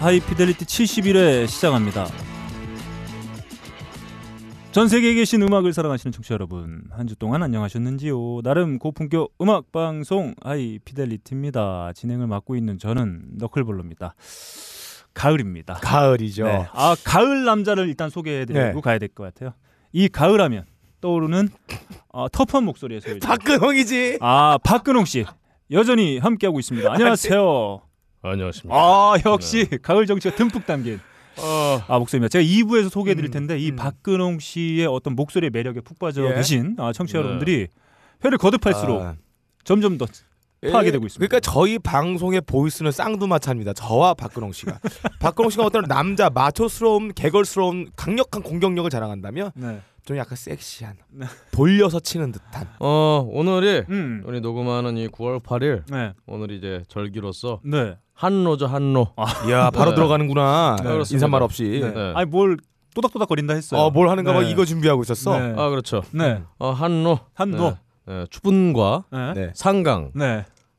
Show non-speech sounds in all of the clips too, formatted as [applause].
하이피델리티 71회 시작합니다. 전 세계에 계신 음악을 사랑하시는 청취자 여러분, 한 주 동안 안녕하셨는지요? 나름 고품격 음악 방송 하이피델리티입니다. 진행을 맡고 있는 저는 너클볼로입니다. 가을입니다. 가을이죠. 네. 아 가을 남자를 일단 소개해드리고 네. 가야 될 것 같아요. 이 가을하면 떠오르는 어, 터프한 목소리의 소유. [laughs] 박근홍이지. 아 박근홍 씨 여전히 함께하고 있습니다. 안녕하세요. 안녕하십니까. 아 역시 가을 정치가 듬뿍 담긴 어, 아 목소리입니다. 제가 2부에서 소개해드릴 음, 텐데 이 음. 박근홍 씨의 어떤 목소리의 매력에 푹 빠져 예. 계신 아, 청취자 네. 여러분들이 회를 거듭할수록 아, 점점 더 파악이 되고 있습니다. 그러니까 저희 방송의 보이스는 쌍두마차입니다. 저와 박근홍 씨가. [laughs] 박근홍 씨가 어떤 남자 마초스러운 개걸스러운 강력한 공격력을 자랑한다면 네. 좀 약간 섹시한 네. 돌려서 치는 듯한. 어, 오늘이 음. 우리 녹음하는 이 9월 8일 네. 오늘 이제 절기로서 네. 한로죠 한로. 이야 바로 네. 들어가는구나. 네, 그렇습니다. 인사말 없이. 네. 네. 아니 뭘 또닥또닥 거린다 했어요. 어뭘 하는가 봐 네. 이거 준비하고 있었어. 네. 아 그렇죠. 네. 어, 한로. 한도. 네. 네, 추분과 네. 네. 네. 상강.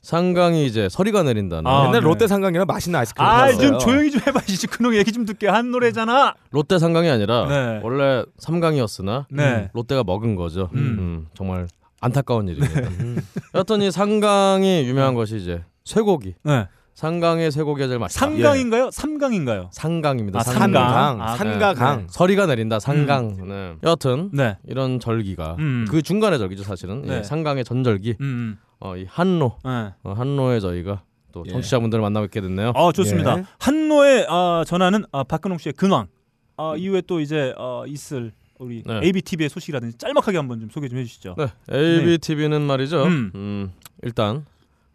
상강이 이제 서리가 내린다는 아, 옛날 네. 롯데 상강이랑 맛있는 아이스크림. 아, 팔았어요. 좀 조용히 좀 해봐. 이제 그놈 얘기 좀 듣게 한 노래잖아. 롯데 상강이 아니라 네. 원래 삼강이었으나 네. 롯데가 먹은 거죠. 음. 음, 정말 안타까운 일입니다. 음. 여하튼 이 상강이 유명한 것이 이제 쇠고기. 네. 상강의 쇠고기가 제일 맛있다. 상강인가요? 삼강인가요? 상강입니다. 아, 상강. 아, 산가강. 네. 서리가 내린다. 상강. 네. 여하튼 네. 이런 절기가 음. 그 중간의 절기죠 사실은 네. 예, 상강의 전절기 음. 어, 이 한로 네. 어, 한로에 저희가 또 예. 청취자분들을 만나뵙게 됐네요. 아, 좋습니다. 예. 한노의 아, 전하는 아, 박근홍 씨의 근황. 아, 이후에 또 이제 어, 있을 우리 네. ABTV의 소식이라든지 짤막하게 한번 좀 소개 좀 해주시죠. 네, ABTV는 말이죠. 음. 음. 일단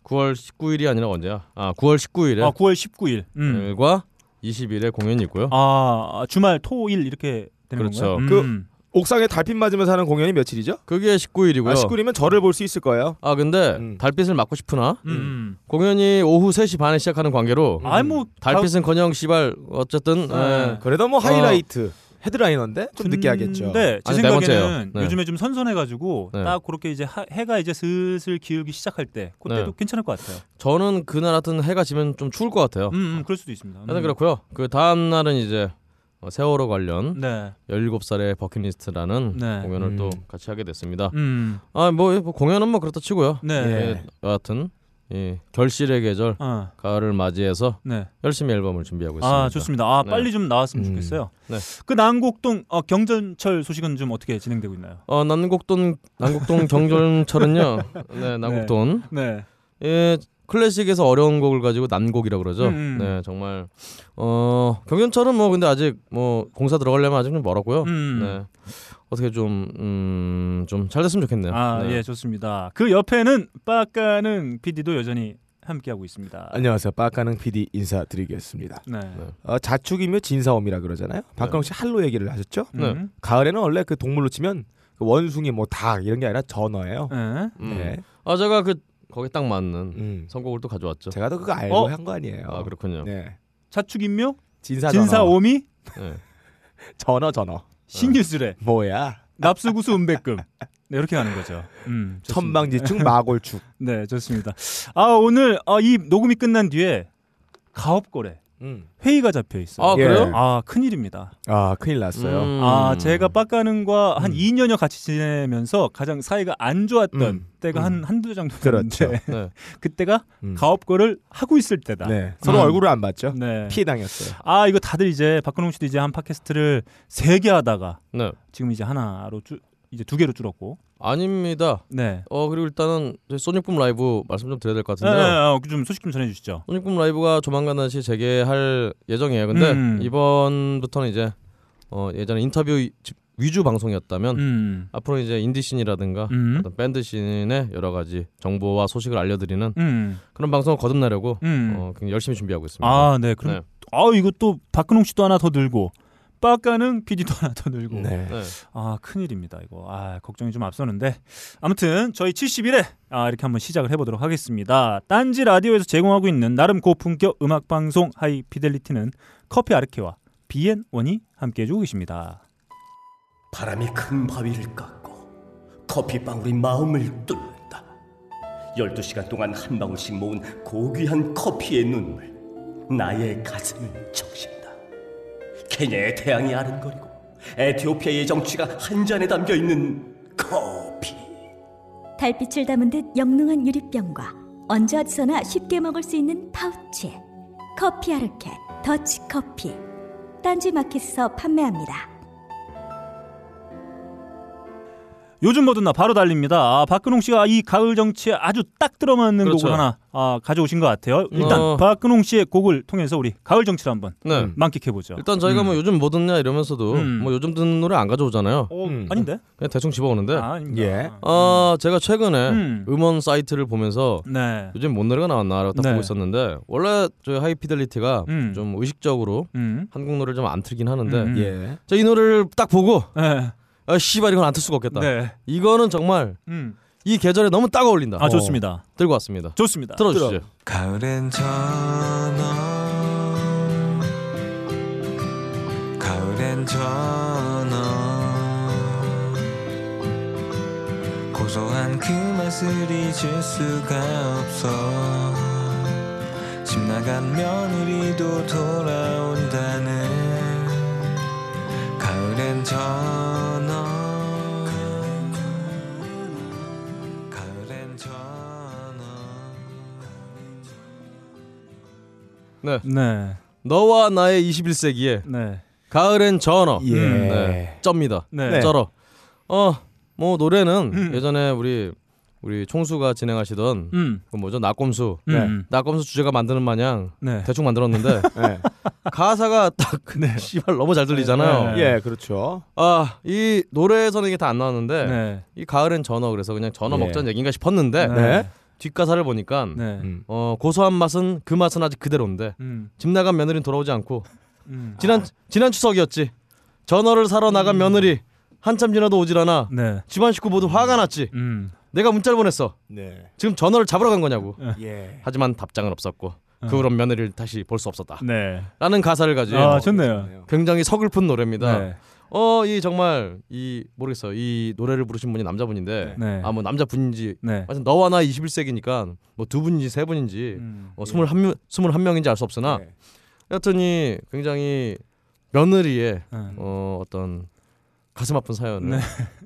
9월 19일이 아니라 언제야? 아 9월 19일에 아, 9월 19일. 음. 일과 20일에 공연이 있고요. 아, 주말 토일 이렇게 되는 그렇죠. 건가요? 그- 음. 옥상에 달빛 맞으면서 하는 공연이 며칠이죠? 그게 19일이고요. 아, 19일이면 저를 볼 수 있을 거예요. 아 근데 음. 달빛을 맞고 싶으나 음. 공연이 오후 3시 반에 시작하는 관계로 아이 뭐 달빛은-커녕 씨발 어쨌든 네. 예. 그래도 뭐 하이라이트 헤드라이너인데 좀 늦게 하겠죠. 근데 제 아니, 네 번째예요. 생각에는 네. 요즘에 좀 선선해가지고 네. 딱 그렇게 이제 하- 해가 이제 슬슬 기울기 시작할 때 그때도 네. 괜찮을 것 같아요. 저는 그날 하여튼 해가 지면 좀 추울 것 같아요. 음, 음, 그럴 수도 있습니다. 하여튼 음. 그렇고요. 그 다음 날은 이제 어, 세월호 관련 네. 17살의 버킷리스트라는 네. 공연을 음. 또 같이 하게 됐습니다. 음. 아, 뭐, 뭐 공연은 뭐 그렇다 치고요. 네. 예. 여하튼 이 결실의 계절 어. 가을을 맞이해서 네. 열심히 앨범을 준비하고 있습니다. 아 좋습니다. 아 네. 빨리 좀 나왔으면 음. 좋겠어요. 네. 그 난곡동 어, 경전철 소식은 좀 어떻게 진행되고 있나요? 어, 난곡동 난곡동 경전철은요. [laughs] 네, 난곡동. 네. 예, 클래식에서 어려운 곡을 가지고 난곡이라고 그러죠. 음. 네, 정말 어, 경전철은 뭐 근데 아직 뭐 공사 들어가려면 아직 좀 멀었고요. 음. 네. 어떻게 좀 음, 좀 잘 됐으면 좋겠네요. 아 네. 예 좋습니다. 그 옆에는 빠까는 PD도 여전히 함께하고 있습니다. 안녕하세요. 빠까능 PD 인사드리겠습니다. 네. 네. 어, 자축이며 진사옴이라 그러잖아요. 박근홍 씨 할로 얘기를 하셨죠? 네. 음. 가을에는 원래 그 동물로 치면 그 원숭이 뭐 닭 이런 게 아니라 전어예요. 네. 음. 네. 아 제가 그 거기 딱 맞는 음. 선곡을 또 가져왔죠. 제가 또 그거 알고 어? 한거 아니에요. 아 그렇군요. 네. 차축인묘 진사 전어. 진사 오미 네. [laughs] 전어 전어. 신유술에 뭐야? 납수구수 은백금 네, 이렇게 가는 거죠. 음, 좋습니다. 천방지축 [laughs] 마골축. 네 좋습니다. 아 오늘 아, 이 녹음이 끝난 뒤에 가업거래 음. 회의가 잡혀 있어요. 아 예. 그래요? 아 큰일입니다. 아 큰일 났어요. 음. 아 제가 빡가는과 한 음. 2년여 같이 지내면서 가장 사이가 안 좋았던 음. 때가 음. 한 한두 정도 그렇죠. 네. [laughs] 그때가 음. 가업거를 하고 있을 때다. 네. 서로 음. 얼굴을 안 봤죠. 네. 피해 당했어요. 아 이거 다들 이제 박근홍 씨도 이제 한 팟캐스트를 세 개 하다가 네. 지금 이제 하나로 줄 이제 두 개로 줄었고. 아닙니다. 네. 어 그리고 일단은 소닉붐 라이브 말씀 좀 드려야 될것 네, 같은데요. 네, 어, 좀 소식 좀 전해주시죠. 소닉붐 라이브가 조만간 다시 재개할 예정이에요. 근데 음. 이번부터는 이제 어 예전에 인터뷰 위- 위주 방송이었다면 음. 앞으로 이제 인디씬이라든가 음. 어떤 밴드씬의 여러 가지 정보와 소식을 알려드리는 음. 그런 방송을 거듭내려고 음. 어, 굉장히 열심히 준비하고 있습니다. 아, 네. 그럼 네. 아 이거 또 박근홍 씨도 하나 더 늘고 빡가는 PD도 하나 더 늘고. 네. 네. 아 큰일입니다 이거. 아 걱정이 좀 앞서는데 아무튼 저희 71회 아 이렇게 한번 시작을 해보도록 하겠습니다. 딴지 라디오에서 제공하고 있는 나름 고품격 음악 방송 하이 피델리티는 커피 아르케와 비앤원이 함께 해주고 계십니다. 바람이 큰 바위를 깎고 커피방울이 마음을 뚫는다. 12시간 동안 한 방울씩 모은 고귀한 커피의 눈물 나의 가슴을 적신다. 케냐의 태양이 아른거리고 에티오피아의 정취가 한 잔에 담겨 있는 커피. 달빛을 담은 듯 영롱한 유리병과 언제 어디서나 쉽게 먹을 수 있는 파우치 커피 아르케 더치 커피 딴지 마켓에서 판매합니다. 요즘 뭐든 나 바로 달립니다. 아, 박근홍 씨가 이 가을 정치에 아주 딱 들어맞는 그렇죠. 곡을 하나 아, 가져오신 것 같아요. 일단 어. 박근홍 씨의 곡을 통해서 우리 가을 정치를 한번 네. 만끽해 보죠. 일단 저희가 뭐 요즘 뭐 듣냐 이러면서도 음. 뭐 요즘 듣는 노래 안 가져오잖아요. 음. 아닌데? 그냥 대충 집어오는데. 아. 예. 어, 제가 최근에 음. 음. 원 사이트를 보면서 네. 요즘 뭔 노래가 나왔나라고 딱 네. 보고 있었는데 원래 저희 하이피델리티가 음. 좀 의식적으로 음. 한국 노래를 좀 안 틀긴 하는데 음. 예. 저이 노래를 딱 보고 네. 아 씨발 이건 안 틀 수가 없겠다. 네. 이거는 정말 음. 이 계절에 너무 딱 어울린다. 아, 좋습니다. 들고 왔습니다. 좋습니다. 들어주시죠. 가을엔 전어 가을엔 전어 고소한 그 맛을 잊을 수가 없어 집 나간 며느리도 돌아온다 네. 네. 너와 나의 21세기에 네. 가을엔 전어. 예. 네. 쩝니다. 네. 쩔어. 어, 뭐 노래는 음. 예전에 우리 우리 총수가 진행하시던 음. 그 뭐죠? 낙검수. 음. 네. 음. 낙검수 주제가 만드는 마냥 네. 대충 만들었는데 [laughs] 네. 가사가 딱 [laughs] 씨발 너무 잘 들리잖아요. 네. 예, 그렇죠. 아, 이 노래에서는 이게 다 안 나왔는데 네. 이 가을엔 전어 그래서 그냥 전어 예. 먹자는 얘기인가 싶었는데 네. 뒷가사를 보니까 네. 음. 어, 고소한 맛은 그 맛은 아직 그대로인데 음. 집 나간 며느리는 돌아오지 않고 음. 지난 지난 추석이었지. 전어를 사러 나간 며느리 한참 지나도 오질 않아. 네. 집안 식구 모두 화가 났지. 음. 내가 문자를 보냈어. 네. 지금 전어를 잡으러 간 거냐고. 예. 하지만 답장은 없었고 그 후로 며느리를 다시 볼 수 없었다. 네. 라는 가사를 가진 아, 좋네요. 굉장히 서글픈 노래입니다. 네. 어, 이 정말 이 모르겠어요. 이 노래를 부르신 분이 남자분인데 네. 아뭐 남자분인지 네. 하여튼 너와 나 21세기니까 뭐 두 분인지 세 분인지 음. 어, 21명 21명인지 알 수 없으나 네. 여튼이 굉장히 며느리의 음. 어, 어떤 가슴 아픈 사연을 네.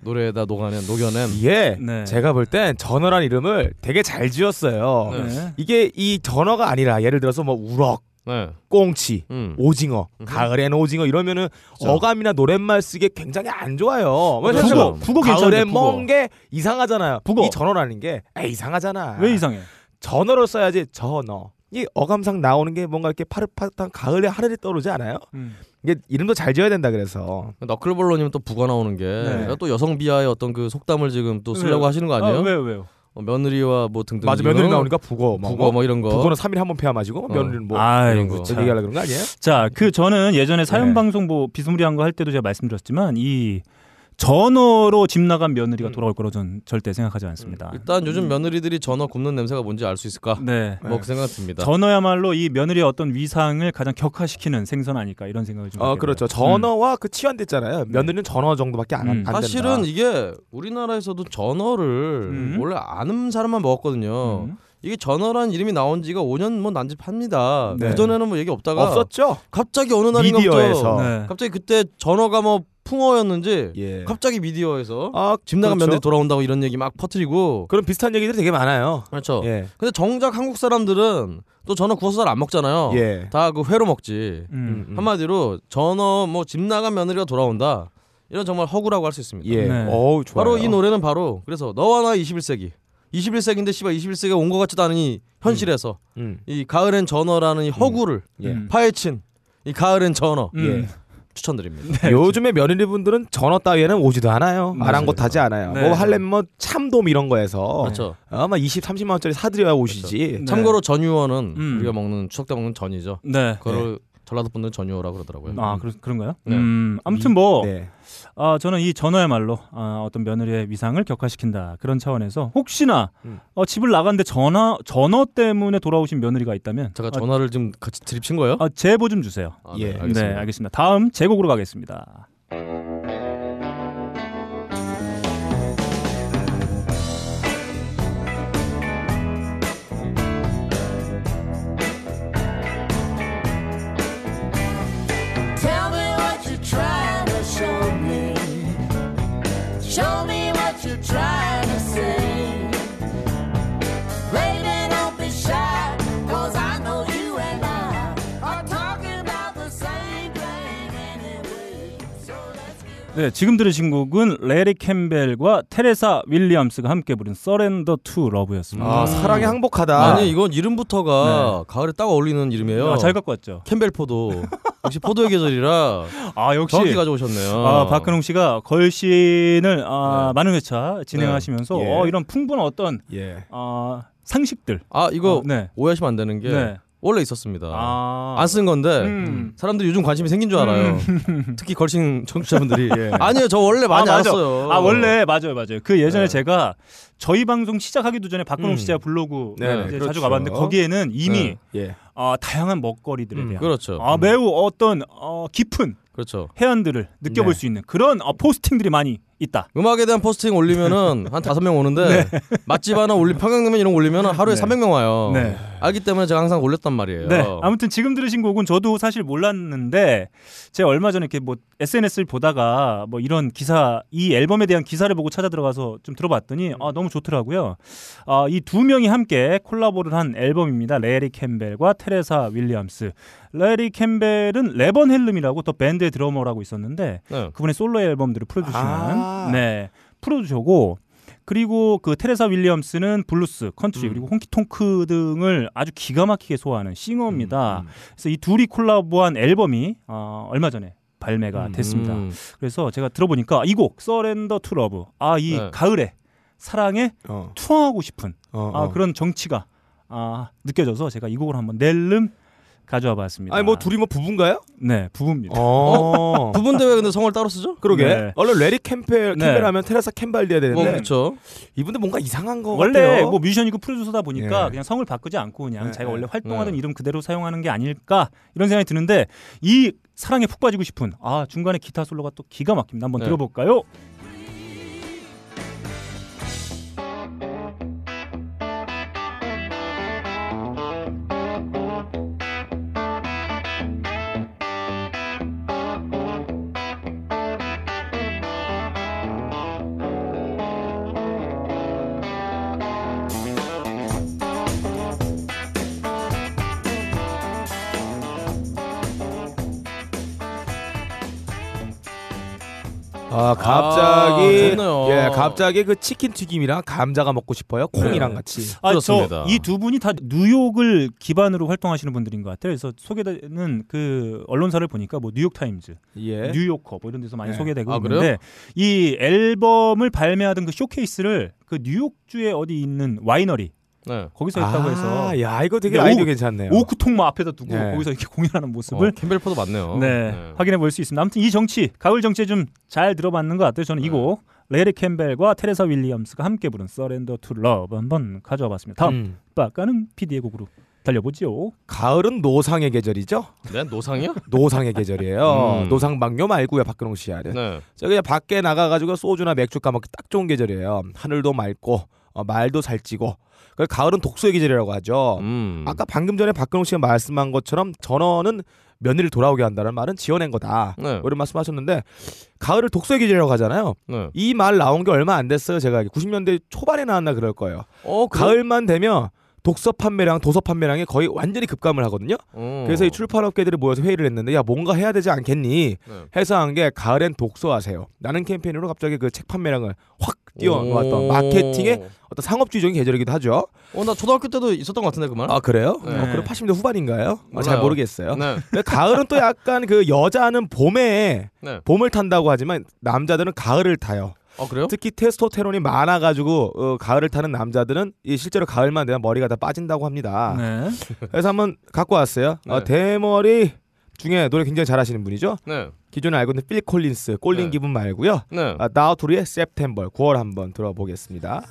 노래에다 녹아낸 녹여낸 [laughs] 예. 네. 제가 볼 땐 전어란 이름을 되게 잘 지었어요. 네. 이게 이 전어가 아니라 예를 들어서 뭐 우럭, 네. 꽁치, 음. 오징어, 음흠. 가을엔 오징어 이러면은 어감이나 노랫말 쓰기 굉장히 안 좋아요. 왜냐면 북어, 북어 가을에 괜찮은데, 북어. 먹은 게 이상하잖아요. 북어. 이 전어라는 게 에이, 이상하잖아. 왜 이상해? 전어를 써야지 전어. 이 어감상 나오는 게 뭔가 이렇게 파릇파릇한 가을에 하늘이 떠오르지 않아요? 음. 이게 이름도 잘 지어야 된다 그래서. 너클볼러님 또 부가 나오는 게 네. 또 여성 비하의 어떤 그 속담을 지금 또 쓰려고 왜요? 하시는 거 아니에요? 아, 왜요, 왜요? 어, 며느리와 뭐 등등 맞아 며느리 나오니까 북어, 뭐, 북어 뭐 이런 거. 북어는 3일에 한번 폐하 마시고 며느리는 뭐 아이고, 이런 거. 얘기하려 그런 거 아니에요? 자, 그 저는 예전에 사연 네. 방송 뭐 비스무리한 거 할 때도 제가 말씀드렸지만 이 전어로 집 나간 며느리가 음. 돌아올 거라 저는 절대 생각하지 않습니다. 일단 요즘 며느리들이 전어 굽는 냄새가 뭔지 알 수 있을까? 네. 뭐 그 생각 듭니다. 전어야말로 이 며느리의 어떤 위상을 가장 격화시키는 생선 아닐까 이런 생각을 좀. 어 그렇죠. 전어와 그 치환됐잖아요. 며느리는 전어 정도밖에 안, 음. 안 된다. 사실은 이게 우리나라에서도 전어를 음. 원래 아는 사람만 먹었거든요. 음. 이게 전어란 이름이 나온 지가 5년 뭐 난집 합니다. 네. 그 전에는 뭐 얘기 없다가 없었죠. 갑자기 어느 날인가부터 미디어에서. 네. 갑자기 그때 전어가 뭐 풍어였는지 예. 갑자기 미디어에서 아, 집 나간 그렇죠. 며느리 돌아온다고 이런 얘기 막 퍼뜨리고 그런 비슷한 얘기들이 되게 많아요. 그렇죠. 예. 근데 정작 한국 사람들은 또 전어 구워서 잘 안 먹잖아요. 예. 다 그 회로 먹지. 음. 음. 한마디로 전어 뭐 집 나간 며느리가 돌아온다. 이런 정말 허구라고 할 수 있습니다. 예. 네. 어우, 좋아요. 바로 이 노래는 바로 그래서 너와 나 21세기. 21세기인데 씨발 21세기가 온 것 같지도 않은 이 현실에서 음. 이 가을엔 전어라는 이 허구를 예. 음. 파헤친 이 가을엔 전어 음. 추천드립니다. 요즘에 며느리 분들은 전어 따위에는 오지도 않아요. 아랑곳하지 않아요. 네. 뭐 할래면 뭐 참돔 이런 거에서 그렇죠. 아마 20, 30만 원짜리 사드려야 오시지. 네. 참고로 전유어는 음. 우리가 먹는 추석 때 먹는 전이죠. 네. 그거를 전라도 분들은 전유어라고 그러더라고요. 아, 그렇, 그런가요? 네. 음, 아무튼 뭐, 네. 아, 저는 이 전어야말로 아, 어떤 며느리의 위상을 격화시킨다. 그런 차원에서 혹시나 음. 어, 집을 나갔는데 전화, 전어 때문에 돌아오신 며느리가 있다면 제가 아, 전화를 지금 같이 드립친 거예요? 아, 제보 좀 주세요. 아, 예. 네, 알겠습니다. 네, 알겠습니다. 다음 제곡으로 가겠습니다. 네, 지금 들으신 곡은 레리 캠벨과 테레사 윌리엄스가 함께 부른 Surrender to Love였습니다. 아, 사랑이 항복하다. 아니 이건 이름부터가 가을에 딱 어울리는 이름이에요. 아, 잘 갖고 왔죠. 캠벨 포도. 역시 포도의 계절이라 [laughs] 아, 역시 정확히 가져오셨네요. 아, 박근홍 씨가 걸신을 아, 네. 많은 회차 진행하시면서 네. 예. 어, 이런 풍부한 어떤 예. 아, 상식들. 아 이거 어, 네. 오해하시면 안 되는 게 네. 원래 있었습니다. 아. 안쓴 건데 음. 사람들이 요즘 관심이 생긴 줄 알아요. [laughs] 특히 걸신 청취자분들이 [laughs] 아니요 저 원래 많이 아, 맞아. 알았어요. 아 원래 맞아요 맞아요 그 예전에 네. 제가 저희 방송 시작하기도 전에 박근홍 음. 씨 제가 블로그 네, 이제 그렇죠. 자주 가봤는데 거기에는 이미 네. 예. 아, 다양한 먹거리들에 음, 대한 그렇죠. 아, 매우 어떤 어, 깊은 그렇죠. 해안들을 느껴볼 네. 수 있는 그런 어, 포스팅들이 많이 있다. 음악에 대한 포스팅 올리면은 [laughs] 한 다섯 명 오는데 맛집 하나 올리 평양냉면 이런 거 올리면 하루에 네. 300명 와요. 네. 알기 때문에 제가 항상 올렸단 말이에요. 네. 아무튼 지금 들으신 곡은 저도 사실 몰랐는데 제가 얼마 전에 이렇게 뭐 SNS를 보다가 뭐 이런 기사 이 앨범에 대한 기사를 보고 찾아 들어가서 좀 들어봤더니 아 너무 좋더라고요. 아, 이 두 명이 함께 콜라보를 한 앨범입니다. 레리 캠벨과 테레사 윌리엄스. 레리 캠벨은 레번 헬름이라고 더 밴드의 드러머라고 있었는데 네. 그분의 솔로 앨범들을 프로듀싱한 아. 네 프로듀서고 그리고 그 테레사 윌리엄스는 블루스, 컨트리 음. 그리고 honky tonk 등을 아주 기가 막히게 소화하는 싱어입니다. 음, 음. 그래서 이 둘이 콜라보한 앨범이 어, 얼마 전에 발매가 음. 됐습니다. 음. 그래서 제가 들어보니까 이 곡 Surrender to Love 아 이 네. 가을에 사랑에 어. 투항하고 싶은 어, 아, 어. 그런 정취가 아, 느껴져서 제가 이 곡을 한번 낼름 가져와 봤습니다. 아니 뭐 둘이 뭐 부부인가요? 네 부부입니다. 어. [laughs] 부분데 왜 근데 성을 따로 쓰죠? 그러게. 네. 원래 래리 캠벨 네. 캠벨 하면 테레사 캠벨이야 되는데 뭐 그렇죠. 이분들 뭔가 이상한 거 원래 같아요. 뭐 뮤지션이고 프로듀서다 보니까 예. 그냥 성을 바꾸지 않고 그냥 네, 자기가 네. 원래 활동하던 네. 이름 그대로 사용하는 게 아닐까 이런 생각이 드는데 이 사랑에 푹 빠지고 싶은 아 중간에 기타 솔로가 또 기가 막힙니다. 한번 네. 들어볼까요? 아 갑자기 아. 예 갑자기 그 치킨 튀김이랑 감자가 먹고 싶어요. 콩이랑 네. 같이. 아, 그렇습니다. 저이 두 분이 다 뉴욕을 기반으로 활동하시는 분들인 것 같아요. 그래서 소개되는 그 언론사를 보니까 뭐 뉴욕 타임즈, 예. 뉴요커 뭐 이런 데서 많이 네. 소개되고 아, 있는데 그래요? 이 앨범을 발매하던 그 쇼케이스를 그 뉴욕주에 어디 있는 와이너리 네. 거기서 했다고 해서 아, 야 이거 되게 네, 아이디어 오- 괜찮네요. 오크통마 앞에다 두고 네. 거기서 이렇게 공연하는 모습을 어, 캠벨포도 맞네요. 네, 확인해 볼 수 있습니다. 아무튼 이 정취, 가을 정취에 좀 잘 들어맞는 것 같아요. 저는 네. 이곡 래리 캠벨과 테레사 윌리엄스가 함께 부른 Surrender to Love 한번 가져와 봤습니다. 다음 음. 빡가능 PD의 곡으로 달려보지요. 가을은 노상의 계절이죠. 네, 노상이요? [laughs] 노상의 계절이에요. 음. 노상방뇨 말고요, 박근홍 씨야는. 네. 저 그냥 밖에 나가가지고 소주나 맥주 까먹기 딱 좋은 계절이에요. 하늘도 맑고 어, 말도 살찌고. 그 가을은 독서의 계절이라고 하죠. 음. 아까 방금 전에 박근홍 씨가 말씀한 것처럼 전어는 며느리를 돌아오게 한다는 말은 지어낸 거다. 네. 이런 말씀하셨는데 가을을 독서의 계절이라고 하잖아요. 네. 이말 나온 게 얼마 안 됐어요. 제가 90년대 초반에 나왔나 그럴 거예요. 어? 가을만 되면 독서 판매량, 도서 판매량이 거의 완전히 급감을 하거든요. 어. 그래서 이 출판업계들이 모여서 회의를 했는데 야 뭔가 해야 되지 않겠니? 네. 해서 한 게 가을엔 독서하세요. 라는 캠페인으로 갑자기 그 책 판매량을 확 띄워놓았던 오. 마케팅의 어떤 상업주의적인 계절이기도 하죠. 어, 나 초등학교 때도 있었던 것 같은데 그 말. 아 그래요? 네. 어, 그럼 80년대 후반인가요? 아, 잘. 모르겠어요. 네. 가을은 또 약간 그 여자는 봄에 네. 봄을 탄다고 하지만 남자들은 가을을 타요. 어, 그래요? 특히 테스토테론이 많아가지고 어, 가을을 타는 남자들은 이 실제로 가을만 되면 머리가 다 빠진다고 합니다. 네. 그래서 한번 갖고 왔어요. 어, 네. 대머리 중에 노래 굉장히 잘하시는 분이죠. 네. 기존에 알고 있는 필 콜린스 꼴린 네. 기분 말고요. 네. 아, 나우토리의 September 9월 한번 들어보겠습니다.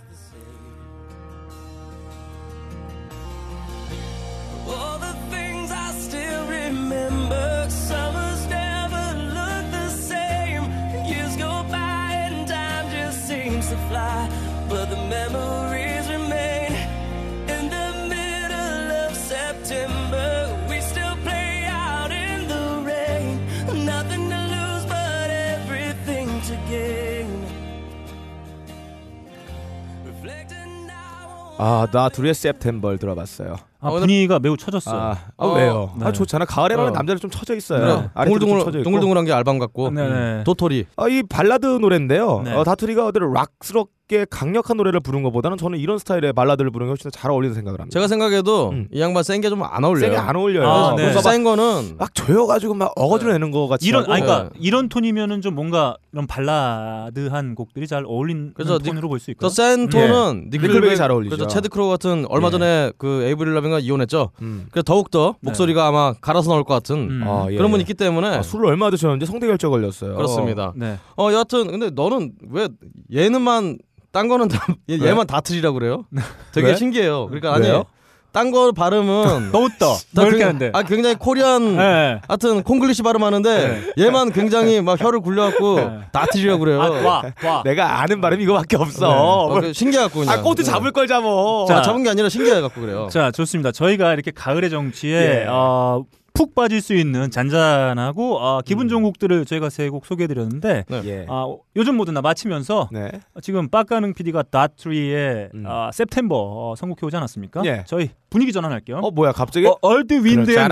아, 다우트리의 September 들어봤어요. 아, 어, 분위기가 매우 처졌어요. 아, 아, 어, 왜요? 네. 아 좋잖아. 가을에는 어. 남자들 좀 처져 있어요. 좀 동글동글. 동글동글한 게 알밤 같고 네, 네. 도토리. 아, 이 발라드 노래인데요. 네. 어, 다트리가 어디를 락스럽게 강력한 노래를 부른 것보다는 저는 이런 스타일의 발라드를 부르는 게 훨씬 더 잘 어울리는 생각을 합니다. 제가 생각해도 음. 이 양반 센 게 좀 안 어울려요. 세게 안 어울려요. 아, 아, 네. 센 거는 막 조여가지고 막 어거지로 내는 거 같이 이런 하고. 아니 그러니까 네. 이런 톤이면은 좀 뭔가 이런 발라드한 곡들이 잘 어울리는 그래서 톤으로 볼 수 있고. 더 센 톤은 예. 니클백이 잘 어울리죠. 그래서 채드 크루거 같은 얼마 예. 전에 그 에이브릴 러빈 과 이혼했죠. 음. 그래서 더욱 더 목소리가 아마 갈아서 나올 것 같은 음. 아, 예. 그런 분이 있기 때문에 아, 술을 얼마 드셨는지 성대 결절 걸렸어요. 그렇습니다. 네. 어 여하튼 근데 너는 왜 얘는만 딴 거는 다 얘, 왜? 얘만 다트리라고 그래요? 되게 왜? 신기해요. 그러니까 아니 왜요? 딴 거 발음은 너무 떠. 굉장히- 하는데. 아 굉장히 Korean 네. 하여튼 콩글리시 발음하는데 얘만 굉장히 막 혀를 굴려갖고 네. 다트리라고 그래요. 아, 와, 와. 내가 아는 발음이 이거밖에 없어. 어, 그 신기해갖고 그냥. 아, 꼬투리 잡을 걸 잡어. 자, 잡은 게 아니라 신기해갖고 그래요. 자, 좋습니다. 저희가 이렇게 가을의 정취에 예. 어, 푹 빠질 수 있는 잔잔하고 어, 기분 음. 좋은 곡들을 저희가 세 곡 소개해드렸는데 예. 아, 요즘 뭐 듣나 마치면서 네. 지금 빡가능 PD가 다트리의 음. 아, september 어, 선곡해 오지 않았습니까? 예. 저희 분위기 전환할 겸 어 뭐야 갑자기? 어, Earth Wind and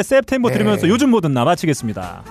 september 예. 들으면서 요즘 뭐 듣나 마치겠습니다.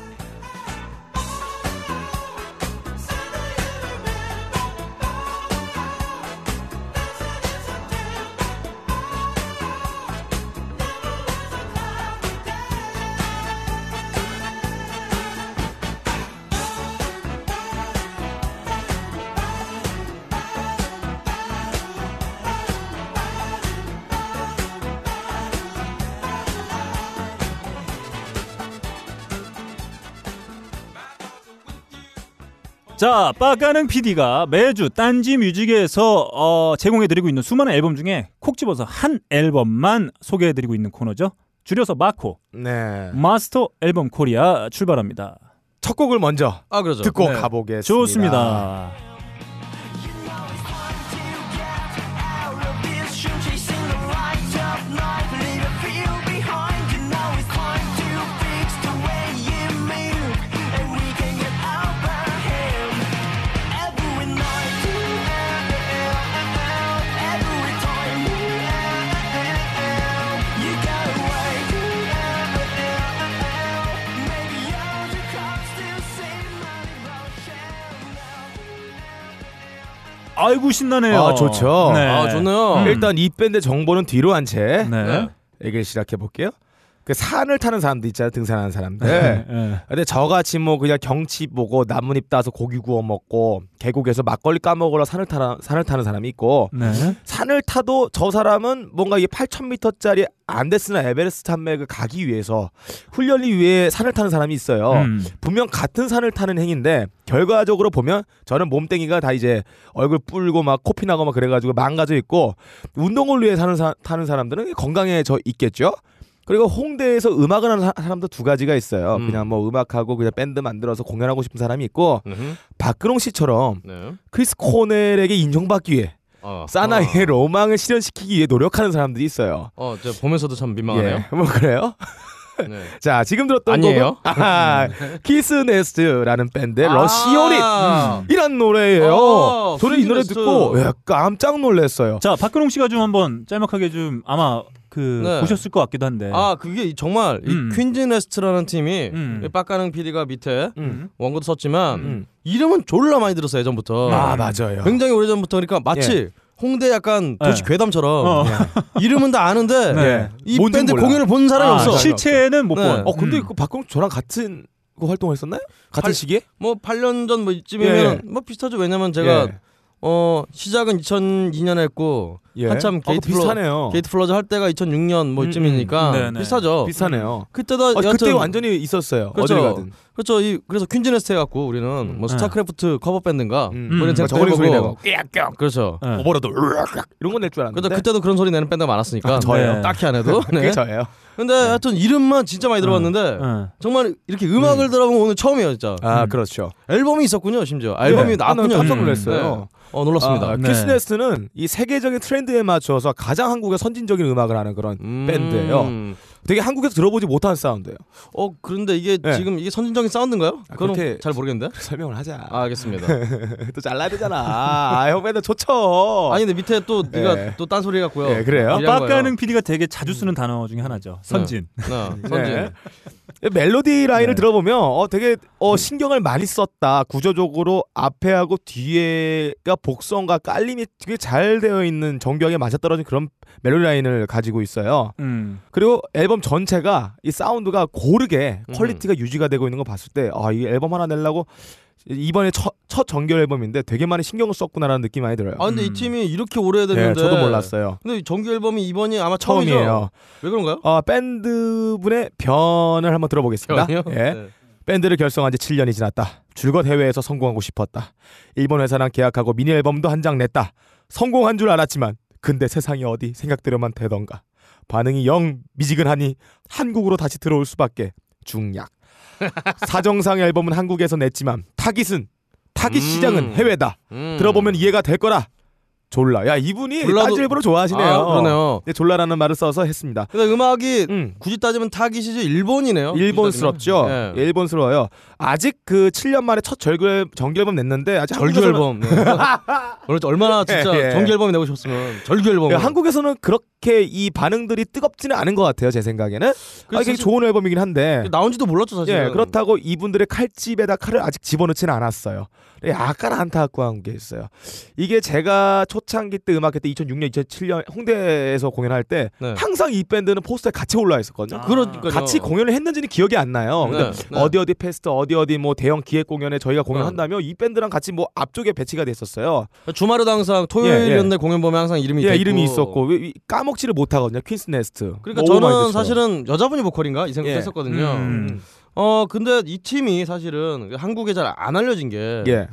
자, 빠가능 PD가 매주 딴지 뮤직에서 어, 제공해드리고 있는 수많은 앨범 중에 콕 집어서 한 앨범만 소개해드리고 있는 코너죠. 줄여서 마코 네. 마스터 앨범 코리아 출발합니다. 첫 곡을 먼저 아 그러죠. 듣고 네. 가보겠습니다. 좋습니다. 아이고 신나네요. 아, 좋죠. 네. 아 좋네요. 음. 일단 이 밴드 정보는 뒤로 한 채 네. 네. 얘기를 시작해 볼게요. 그 산을 타는 사람들 있잖아요, 등산하는 사람들. 네. 근데 저같이 뭐 그냥 경치 보고 나뭇잎 따서 고기 구워 먹고 계곡에서 막걸리 까먹으러 산을 타는 산을 타는 사람이 있고 네. 산을 타도 저 사람은 뭔가 이게 8,000m짜리 안데스나 에베레스트 산맥을 가기 위해서 훈련을 위해 산을 타는 사람이 있어요. 음. 분명 같은 산을 타는 행인데 결과적으로 보면 저는 몸뚱이가 다 이제 얼굴 뿔고 막 코피 나고 막 그래가지고 망가져 있고 운동을 위해 사는 사, 타는 사람들은 건강해져 있겠죠. 그리고 홍대에서 음악을 하는 사- 사람도 두 가지가 있어요. 음. 그냥 뭐 음악하고 그냥 밴드 만들어서 공연하고 싶은 사람이 있고 음흠. 박근홍 씨처럼 네. 크리스 코넬에게 인정받기 위해 어. 사나이의 로망을 실현시키기 위해 노력하는 사람들이 있어요. 어, 저 보면서도 참 민망하네요. 예, 뭐 그래요? [laughs] 네. 자, 지금 들었던 아니에요? 곡은 아하, 퀸즈 네스트라는 밴드의 아. 이란 노래예요. 어, 저는 이 노래 듣고 야, 깜짝 놀랐어요. 자, 박근홍 씨가 좀 한번 짤막하게 좀 아마 그 네. 보셨을 것 같기도 한데. 아 그게 정말 음. 이 퀸즈 네스트라는 팀이 음. 이 빡가능 PD가 밑에 음. 원고도 썼지만 음. 이름은 졸라 많이 들었어요 예전부터. 아, 맞아요. 굉장히 오래 전부터 그러니까 마치 홍대 약간 도시 네. 괴담처럼 어. 이름은 다 아는데 네. 이 뭔진 밴드 몰라. 공연을 본 사람이 아, 없어. 실체는 못 네. 본. 어, 근데 음. 그 박근홍 저랑 같은 그 활동했었나요? 같은 팔- 시기에? 뭐 8년 전 뭐 이쯤이면 예. 뭐 비슷하죠. 왜냐면 제가 예. 어 시작은 2002년에 했고 예. 한참 어, 게이트 플라 비슷하네요. 게이트 플라워즈 할 때가 2006년 뭐 음, 이쯤이니까 음. 네네. 비슷하죠. 비슷하네요. 그때도 어, 그때 완전히 있었어요. 그렇죠. 그렇죠. 이 그래서 퀸즈네스트 해갖고 우리는 뭐 네. 스타크래프트 커버 밴드인가 음. 뭐 이런 음. 생각도 저글링 소리 내고 깨악 그렇죠. 네. 오버로드 으악 이런 건 낼 줄 알았는데. 그때도 그런 소리 내는 밴드가 많았으니까 아, 저예요. 네. 딱히 안 해도. [laughs] 네. 그게 저예요. 근데 하여튼 이름만 진짜 많이 들어봤는데 네. 정말 이렇게 음악을 들어본 건 오늘 처음이에요, 진짜. 아, 음. 그렇죠. 앨범이 있었군요, 심지어. 앨범이 예. 나왔군요. 깜짝 음. 놀랐어요. 네. 어 놀랐습니다. 아, 네. 퀸즈네스트는 이 세계적인 트렌드에 맞춰서 가장 한국의 선진적인 음악을 하는 그런 음. 밴드예요. 되게 한국에서 들어보지 못한 사운드예요. 어 그런데 이게 네. 지금 이게 선진적인 사운드인가요? 아, 그건 그렇게- 잘 모르겠는데. 설명을 하자. 아, 알겠습니다. [laughs] 또 잘라야 되잖아. 아, 형 맨날 좋죠. 아니 근데 밑에 또 네가 예. 또 딴 소리 같고요. 예, 그래요? 빡가능 PD가 되게 자주 쓰는 단어 중에 하나죠. 선진. 네, 선진. 네. 멜로디 라인을 네. 들어보면 어 되게 어 신경을 많이 썼다. 구조적으로 앞에하고 뒤에가 복선과 깔림이 되게 잘 되어 있는 정교하게 맞아떨어진 그런 멜로디 라인을 가지고 있어요. 음. 그리고 앨범 전체가 이 사운드가 고르게 음. 퀄리티가 유지가 되고 있는 거 봤을 때 아, 이 앨범 하나 내려고 이번에 첫, 첫 정규 앨범인데 되게 많이 신경을 썼구나라는 느낌이 많이 들어요. 아 근데 이 음. 팀이 이렇게 오래 됐는데 네, 저도 몰랐어요. 근데 정규 앨범이 이번이 아마 처음이죠. 처음이에요. 왜 그런가요? 어, 밴드 분의 변을 한번 들어보겠습니다. 전혀? 예. 네. 밴드를 결성한 지 7년이 지났다. 줄곧 해외에서 성공하고 싶었다. 일본 회사랑 계약하고 미니 앨범도 한 장 냈다. 성공한 줄 알았지만 근데 세상이 어디 생각대로만 되던가. 반응이 영 미지근하니 한국으로 다시 들어올 수밖에. 중약. 사정상 앨범은 한국에서 냈지만 타깃은 타깃 음. 시장은 해외다. 음. 들어보면 이해가 될 거라. 졸라. 야 이분이 졸라도- 일부러 좋아하시네요. 아, 그러네요. 네, 졸라라는 말을 써서 했습니다. 근데 음악이 음. 굳이 따지면 타깃이지 일본이네요. 일본스럽죠. 네. 일본스러워요. 아직 그 7년 만에 첫 절규 정규 앨범 냈는데 아직 절규 앨범. 네. [laughs] 얼마나 [laughs] 진짜 예, 예. 정규 앨범이 내고 싶었으면 절규 앨범. 네, 한국에서는 그렇게 이 반응들이 뜨겁지는 않은 것 같아요. 제 생각에는. 아, 이게 좋은 앨범이긴 한데. 나온지도 몰랐죠 사실. 예, 그렇다고 이분들의 칼집에다 칼을 아직 집어넣지는 않았어요. 약간 안타까운 게 있어요. 이게 제가 초창기 때 음악회 때 2006년, 2007년 홍대에서 공연할 때 네. 항상 이 밴드는 포스터에 같이 올라 있었거든요. 아. 그러니까요. 같이 공연을 했는지는 기억이 안 나요. 근데 네, 네. 어디 어디 fest 어디 어디 뭐 대형 기획 공연에 저희가 네. 공연한다면 이 밴드랑 같이 뭐 앞쪽에 배치가 됐었어요. 주말에도 항상 토요일이었는데 공연 보면 항상 이름이 예. 이름이 있었고 까먹지를 못하거든요. Queen's Nest. 그러니까 뭐 저는. 사실은 여자분이 보컬인가 이 예. 생각했었거든요. 음. 어 근데 이 팀이 사실은 한국에 잘 안 알려진 게이 예.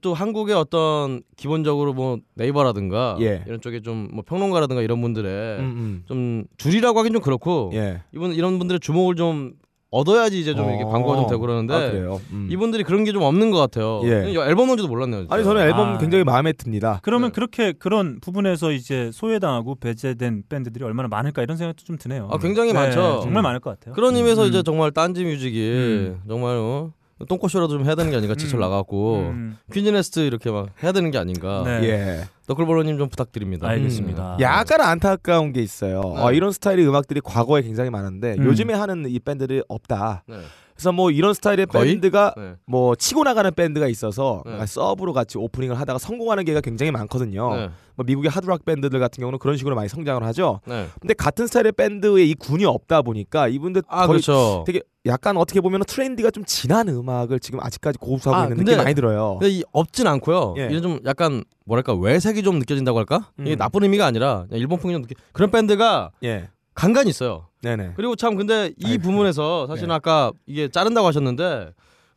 또 한국의 어떤 기본적으로 뭐 네이버라든가 예. 이런 쪽에 좀 뭐 평론가라든가 이런 분들의 음, 좀 줄이라고 하긴 좀 그렇고 음. 예. 이분 이런 분들의 주목을 좀 얻어야지 이제 좀 이렇게 어. 광고가 좀 되고 그러는데 아, 그래요. 음. 이분들이 그런 게 좀 없는 것 같아요. 예. 이 앨범 나온지도 몰랐네요. 진짜. 아니 저는 앨범 아. 굉장히 마음에 듭니다. 그러면 네. 그렇게 그런 부분에서 이제 소외당하고 배제된 밴드들이 얼마나 많을까 이런 생각도 좀 드네요. 아, 굉장히 네, 많죠. 정말 많을 것 같아요. 그런 의미에서 음. 이제 정말 딴지 뮤직이 음. 정말 어, 똥꼬쇼라도 좀 해야 되는 게 아닌가 지철 음. 나가고 음. Queen's Nest 이렇게 막 해야 되는 게 아닌가. 네. 예. 너클볼러님 좀 부탁드립니다. 알겠습니다. 약간 안타까운 게 있어요. 네. 어, 이런 스타일의 음악들이 과거에 굉장히 많은데 음. 요즘에 하는 이 밴드들이 없다. 네. 그래서 뭐 이런 스타일의 거의? 밴드가 네. 뭐 치고 나가는 밴드가 있어서 네. 약간 서브로 같이 오프닝을 하다가 성공하는 게가 굉장히 많거든요. 네. 뭐 미국의 하드락 밴드들 같은 경우는 그런 식으로 많이 성장을 하죠. 네. 근데 같은 스타일의 밴드에 이 군이 없다 보니까 이분들 아 거의 그렇죠. 되게 약간 어떻게 보면 트렌드가 좀 지난 음악을 지금 아직까지 고수하고 아, 있는 근데- 느낌이 많이 들어요. 근데 이 없진 않고요. 예. 이게 좀 약간 뭐랄까 외색이 좀 느껴진다고 할까? 이게 음. 나쁜 의미가 아니라 일본풍이 좀 느껴. 그런 밴드가 예. 간간히 있어요. 네네. 그리고 참 근데 이 아이고. 부분에서 사실은 네. 아까 이게 자른다고 하셨는데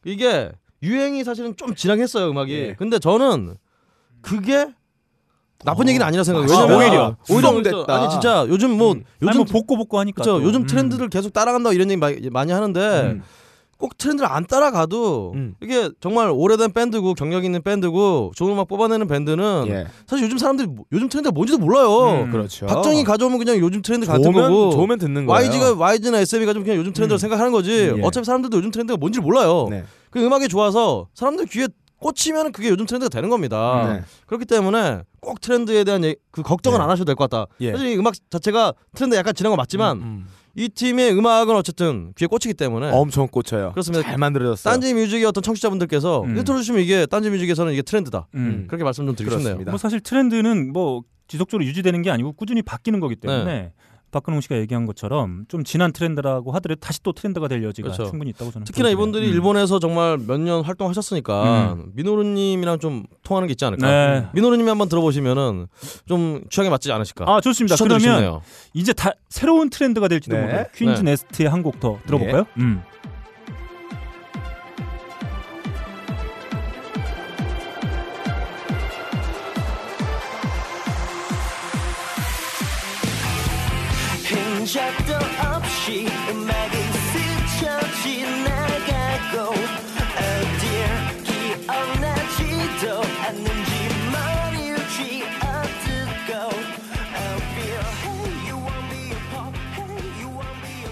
이게 유행이 사실은 좀 지나했어요 음악이. 예. 근데 저는 그게 나쁜 어. 얘기는 아니라 생각해요. 아, 왜냐면 오히려 수정됐다. 아니 진짜 요즘 뭐 음. 요즘 뭐 복고 복고 하니까. 그렇죠. 또. 요즘 음. 트렌드를 계속 따라간다 이런 얘기 많이- 많이 하는데 음. 꼭 트렌드를 안 따라가도 음. 이게 정말 오래된 밴드고 경력 있는 밴드고 좋은 음악 뽑아내는 밴드는 예. 사실 요즘 사람들이 뭐- 요즘 트렌드가 뭔지도 몰라요. 음. 그렇죠. 박정희 가져오면 그냥 요즘 트렌드 같은 좋으면 거고 좋으면 듣는 거예요. YG가 YG나 SM이 가지고 그냥 요즘 트렌드로 음. 생각하는 거지. 예. 어차피 사람들도 요즘 트렌드가 뭔지 몰라요. 네. 그 음악이 좋아서 사람들 귀에 꽂히면 그게 요즘 트렌드가 되는 겁니다. 네. 그렇기 때문에 꼭 트렌드에 대한 얘- 그 걱정은 네. 안 하셔도 될 것 같다. 예. 사실 이 음악 자체가 트렌드 약간 지난 거 맞지만 음, 이 팀의 음악은 어쨌든 귀에 꽂히기 때문에 음. 엄청 꽂혀요. 그렇습니다. 잘 만들어졌어요. 딴지 뮤직의 어떤 청취자분들께서 음. 이거 들어주시면 이게 딴지 뮤직에서는 이게 트렌드다. 음. 그렇게 말씀 좀 드리고 싶네요. 뭐 사실 트렌드는 뭐 지속적으로 유지되는 게 아니고 꾸준히 바뀌는 거기 때문에 네. 박근홍 씨가 얘기한 것처럼 좀 지난 트렌드라고 하더라도 다시 또 트렌드가 될 여지가 그렇죠. 충분히 있다고 저는 특히나. 이분들이 음. 일본에서 정말 몇 년 활동하셨으니까 민호루님이랑 좀 통하는 게 있지 않을까. 네. 민호루님이 한번 들어보시면은 좀 취향에 맞지 않으실까. 아 좋습니다. 그러면 싶네요. 이제 다 새로운 트렌드가 될지도 네. 모르는 퀸즈 네. 네스트의 한 곡 더 들어볼까요? 음. 흔적도 없이 음악이 스쳐 지나가고 어딜 기억나지도 않는지 머리를 쥐어뜯고 I feel hey you won't be a pop? Hey you won't be a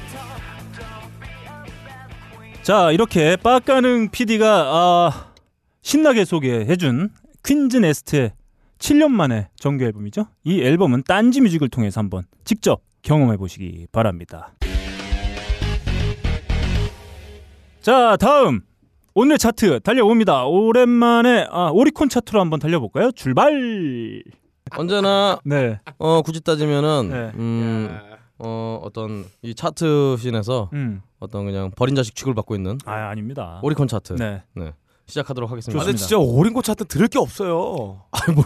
자 이렇게 빡가능 PD가 아, 신나게 소개해준 퀸즈 네스트의 7년 만에 정규 앨범이죠. 이 앨범은 딴지 뮤직을 통해서 한번 직접 경험해 보시기 바랍니다. 자 다음 오늘 차트 달려봅니다. 오랜만에 아, 오리콘 차트로 한번 달려볼까요? 출발. 언제나 네. 어 굳이 따지면은 네. 음, 어 어떤 이 차트 scene에서 음. 어떤 그냥 버린 자식 취급을 받고 있는 아 아닙니다. 오리콘 차트 네. 시작하도록 아, 하겠습니다. 근데 진짜 오리콘 차트 들을 게 없어요. [laughs] 뭐,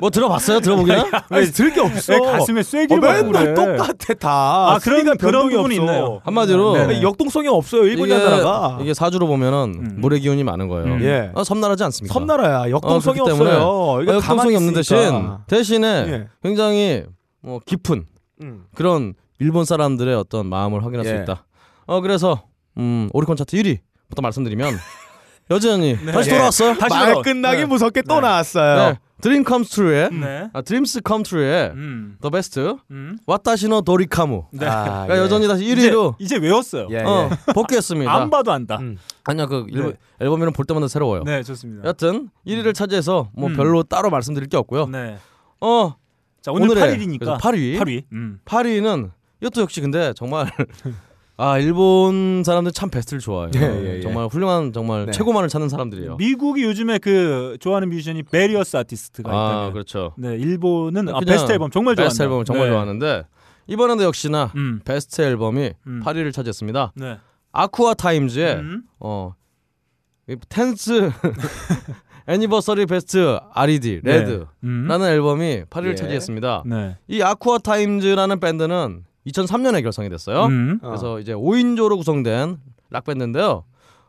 뭐 들어봤어요? 들어보기나? 아니 들을 게 없어. 왜 가슴에 어, 쐐기를 박고 맨날 그래. 똑같아 다. 아, 소리가 그런 변동이 부분이 없어. 있네요. 한마디로 네. 아니, 역동성이 없어요. 일본이란 나라가. 이게 사주로 보면은 음. 물의 기운이 많은 거예요. 음. 예. 어, 섬나라지 않습니까? 섬나라야. 역동성이 어, 그렇기 때문에 없어요. 이게 어, 역동성이 없는 대신 있으니까. 대신에 예. 굉장히 뭐 깊은 음. 그런 일본 사람들의 어떤 마음을 확인할 수 예. 있다. 어 그래서 음, 오리콘 차트 1위부터 말씀드리면 [laughs] 여전히 다시 예. 돌아왔어요. 다시 말 돌아와. 끝나기 네. 무섭게 또 네. 나왔어요. 네. Dream Comes True의 네. 아, Dreams Come True의 음. The Best 음. 私のドリカム. 네. 아, 그러니까 예. 여전히 다시 이제, 1위로 이제 외웠어요. 예, 어, 예. 복귀했습니다. 안 봐도 안다. 음. 아니야 그 일- 네. 앨범이는 볼 때마다 새로워요. 네, 좋습니다. 여튼 1위를 차지해서 뭐 음. 별로 따로 말씀드릴 게 없고요. 네. 어 자, 오늘 오늘의 8일이니까 8위 8위. 음. 8위는 이것도 역시 근데 정말 [laughs] 아 일본 사람들 참 베스트를 좋아해요. 예, 예, 예. 정말 훌륭한 정말 네. 최고만을 찾는 사람들이에요. 미국이 요즘에 그 좋아하는 뮤지션이 Various Artists가 아 있다면 그렇죠. 네, 일본은 아, 베스트 앨범 정말 좋아한다. 베스트 앨범 정말 네. 좋아하는데 이번에도 역시나 음. 베스트 앨범이 음. 8위를 차지했습니다. 네. Aqua Timez의 음. 어이 Tenth [laughs] Anniversary Best R.E.D. Red라는 음. 앨범이 8위를 예. 차지했습니다. 네. 이 Aqua Timez라는 밴드는 2003년에 결성이 됐어요. 음. 그래서 이제 5인조로 구성된 락 밴드인데요.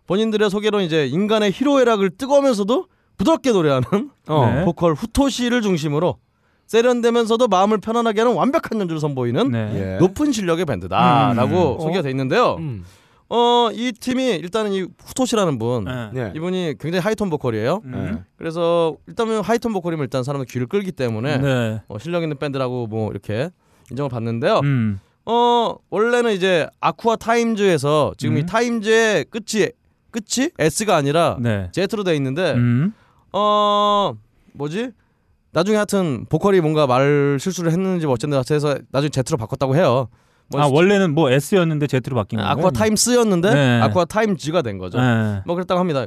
본인들의 소개로 이제 인간의 희로애락을 뜨거우면서도 부드럽게 노래하는 어. 네. 보컬 후토시를 중심으로 세련되면서도 마음을 편안하게 하는 완벽한 연주를 선보이는 네. 예. 높은 실력의 밴드다라고 음. 소개가 돼 있는데요. 음. 어, 이 팀이 일단은 이 후토시라는 분 네. 예. 이분이 굉장히 하이톤 보컬이에요. 음. 그래서 일단은 하이톤 보컬이면 일단 사람들 귀를 끌기 때문에 네. 어, 실력 있는 밴드라고 뭐 이렇게 인정을 받는데요. 음. 어 원래는 이제 Aqua Timez에서 지금 이 음. Timez의 끝이 끝이 S가 아니라 네. Z로 돼 있는데 음. 어 뭐지 나중에 하여튼 보컬이 뭔가 말 실수를 했는지 뭐 어쨌든 해서 나중에 Z로 바꿨다고 해요. 뭐 아, 원래는 뭐 S였는데 Z로 바뀐 거예요? 아쿠아 타임스였는데 네. 아쿠아 타임즈가 된 거죠. 네. 뭐 그랬다고 합니다.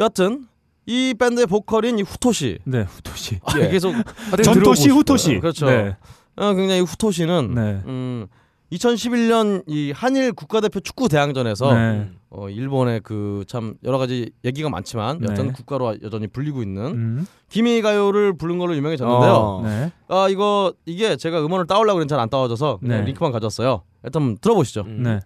여하튼 이 밴드의 보컬인 이 후토시 네, 후토시. 예. 계속 전토시 후토시. 그렇죠. 네. 어, 굉장히 후토시는 네. 음 2011년 이 한일 국가대표 축구 대항전에서 네. 어, 일본의 그 참 여러 가지 얘기가 많지만 여전 네. 국가로 여전히 불리고 있는 음. 기미 가요를 부른 걸로 유명해졌는데요. 어. 네. 아 이거 이게 제가 음원을 따오려고 그랬는데 잘 안 따와져서 네. 링크만 가졌어요. 일단 들어보시죠. 음.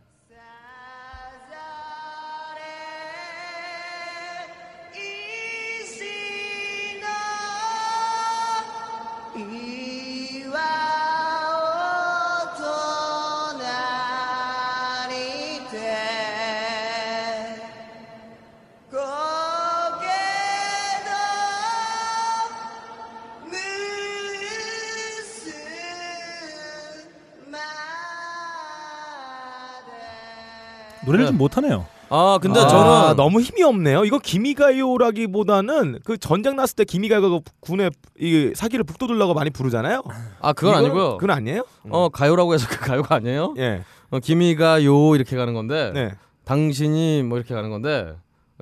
못하네요. 아 근데 아, 저는 너무 힘이 없네요. 이거 기미가요라기보다는 그 전쟁 났을 때 기미가요가 그 군의 이 사기를 북돋으려고 많이 부르잖아요. 아 그건 이거는- 아니고요. 그건 아니에요? 어 가요라고 해서 그 가요가 아니에요. 예. 어, 기미가 요 이렇게 가는 건데 네. 당신이 뭐 이렇게 가는 건데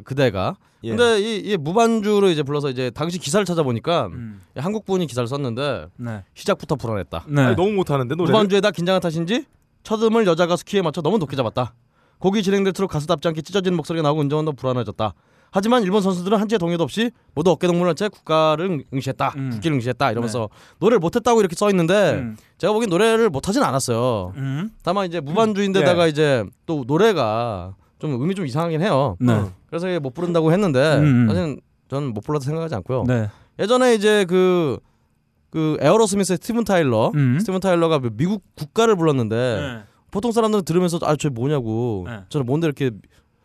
그대가 예. 근데 이, 이 무반주로 이제 불러서 이제 당시 기사를 찾아보니까 음. 이 한국 분이 기사를 썼는데 네. 시작부터 불안했다. 네. 아니, 너무 못하는데 노래. 무반주에다 긴장한 탓인지 첫 음을 여자 가수 키에 맞춰 너무 높게 잡았다. 곡이 진행될수록 가수답지 않게 찢어지는 목소리가 나오고 운전은 더 불안해졌다. 하지만 일본 선수들은 한치의 동요도 없이 모두 어깨동무를 한 채 국가를 응시했다. 음. 국기를 응시했다. 이러면서 노래를 못했다고 이렇게 써 있는데 음. 제가 보기엔 노래를 못하진 않았어요. 음. 다만 이제 무반주인데다가 예. 이제 또 노래가 좀 음이 좀 이상하긴 해요. 네. 그래서 못 부른다고 했는데 음. 사실 저는 못 불러도 생각하지 않고요. 네. 예전에 이제 그, 그 Aerosmith의 스티븐 타일러, 음. 스티븐 타일러가 미국 국가를 불렀는데 네. 보통 사람들은 들으면서 아 저 뭐냐고, 네. 저는 뭔데 이렇게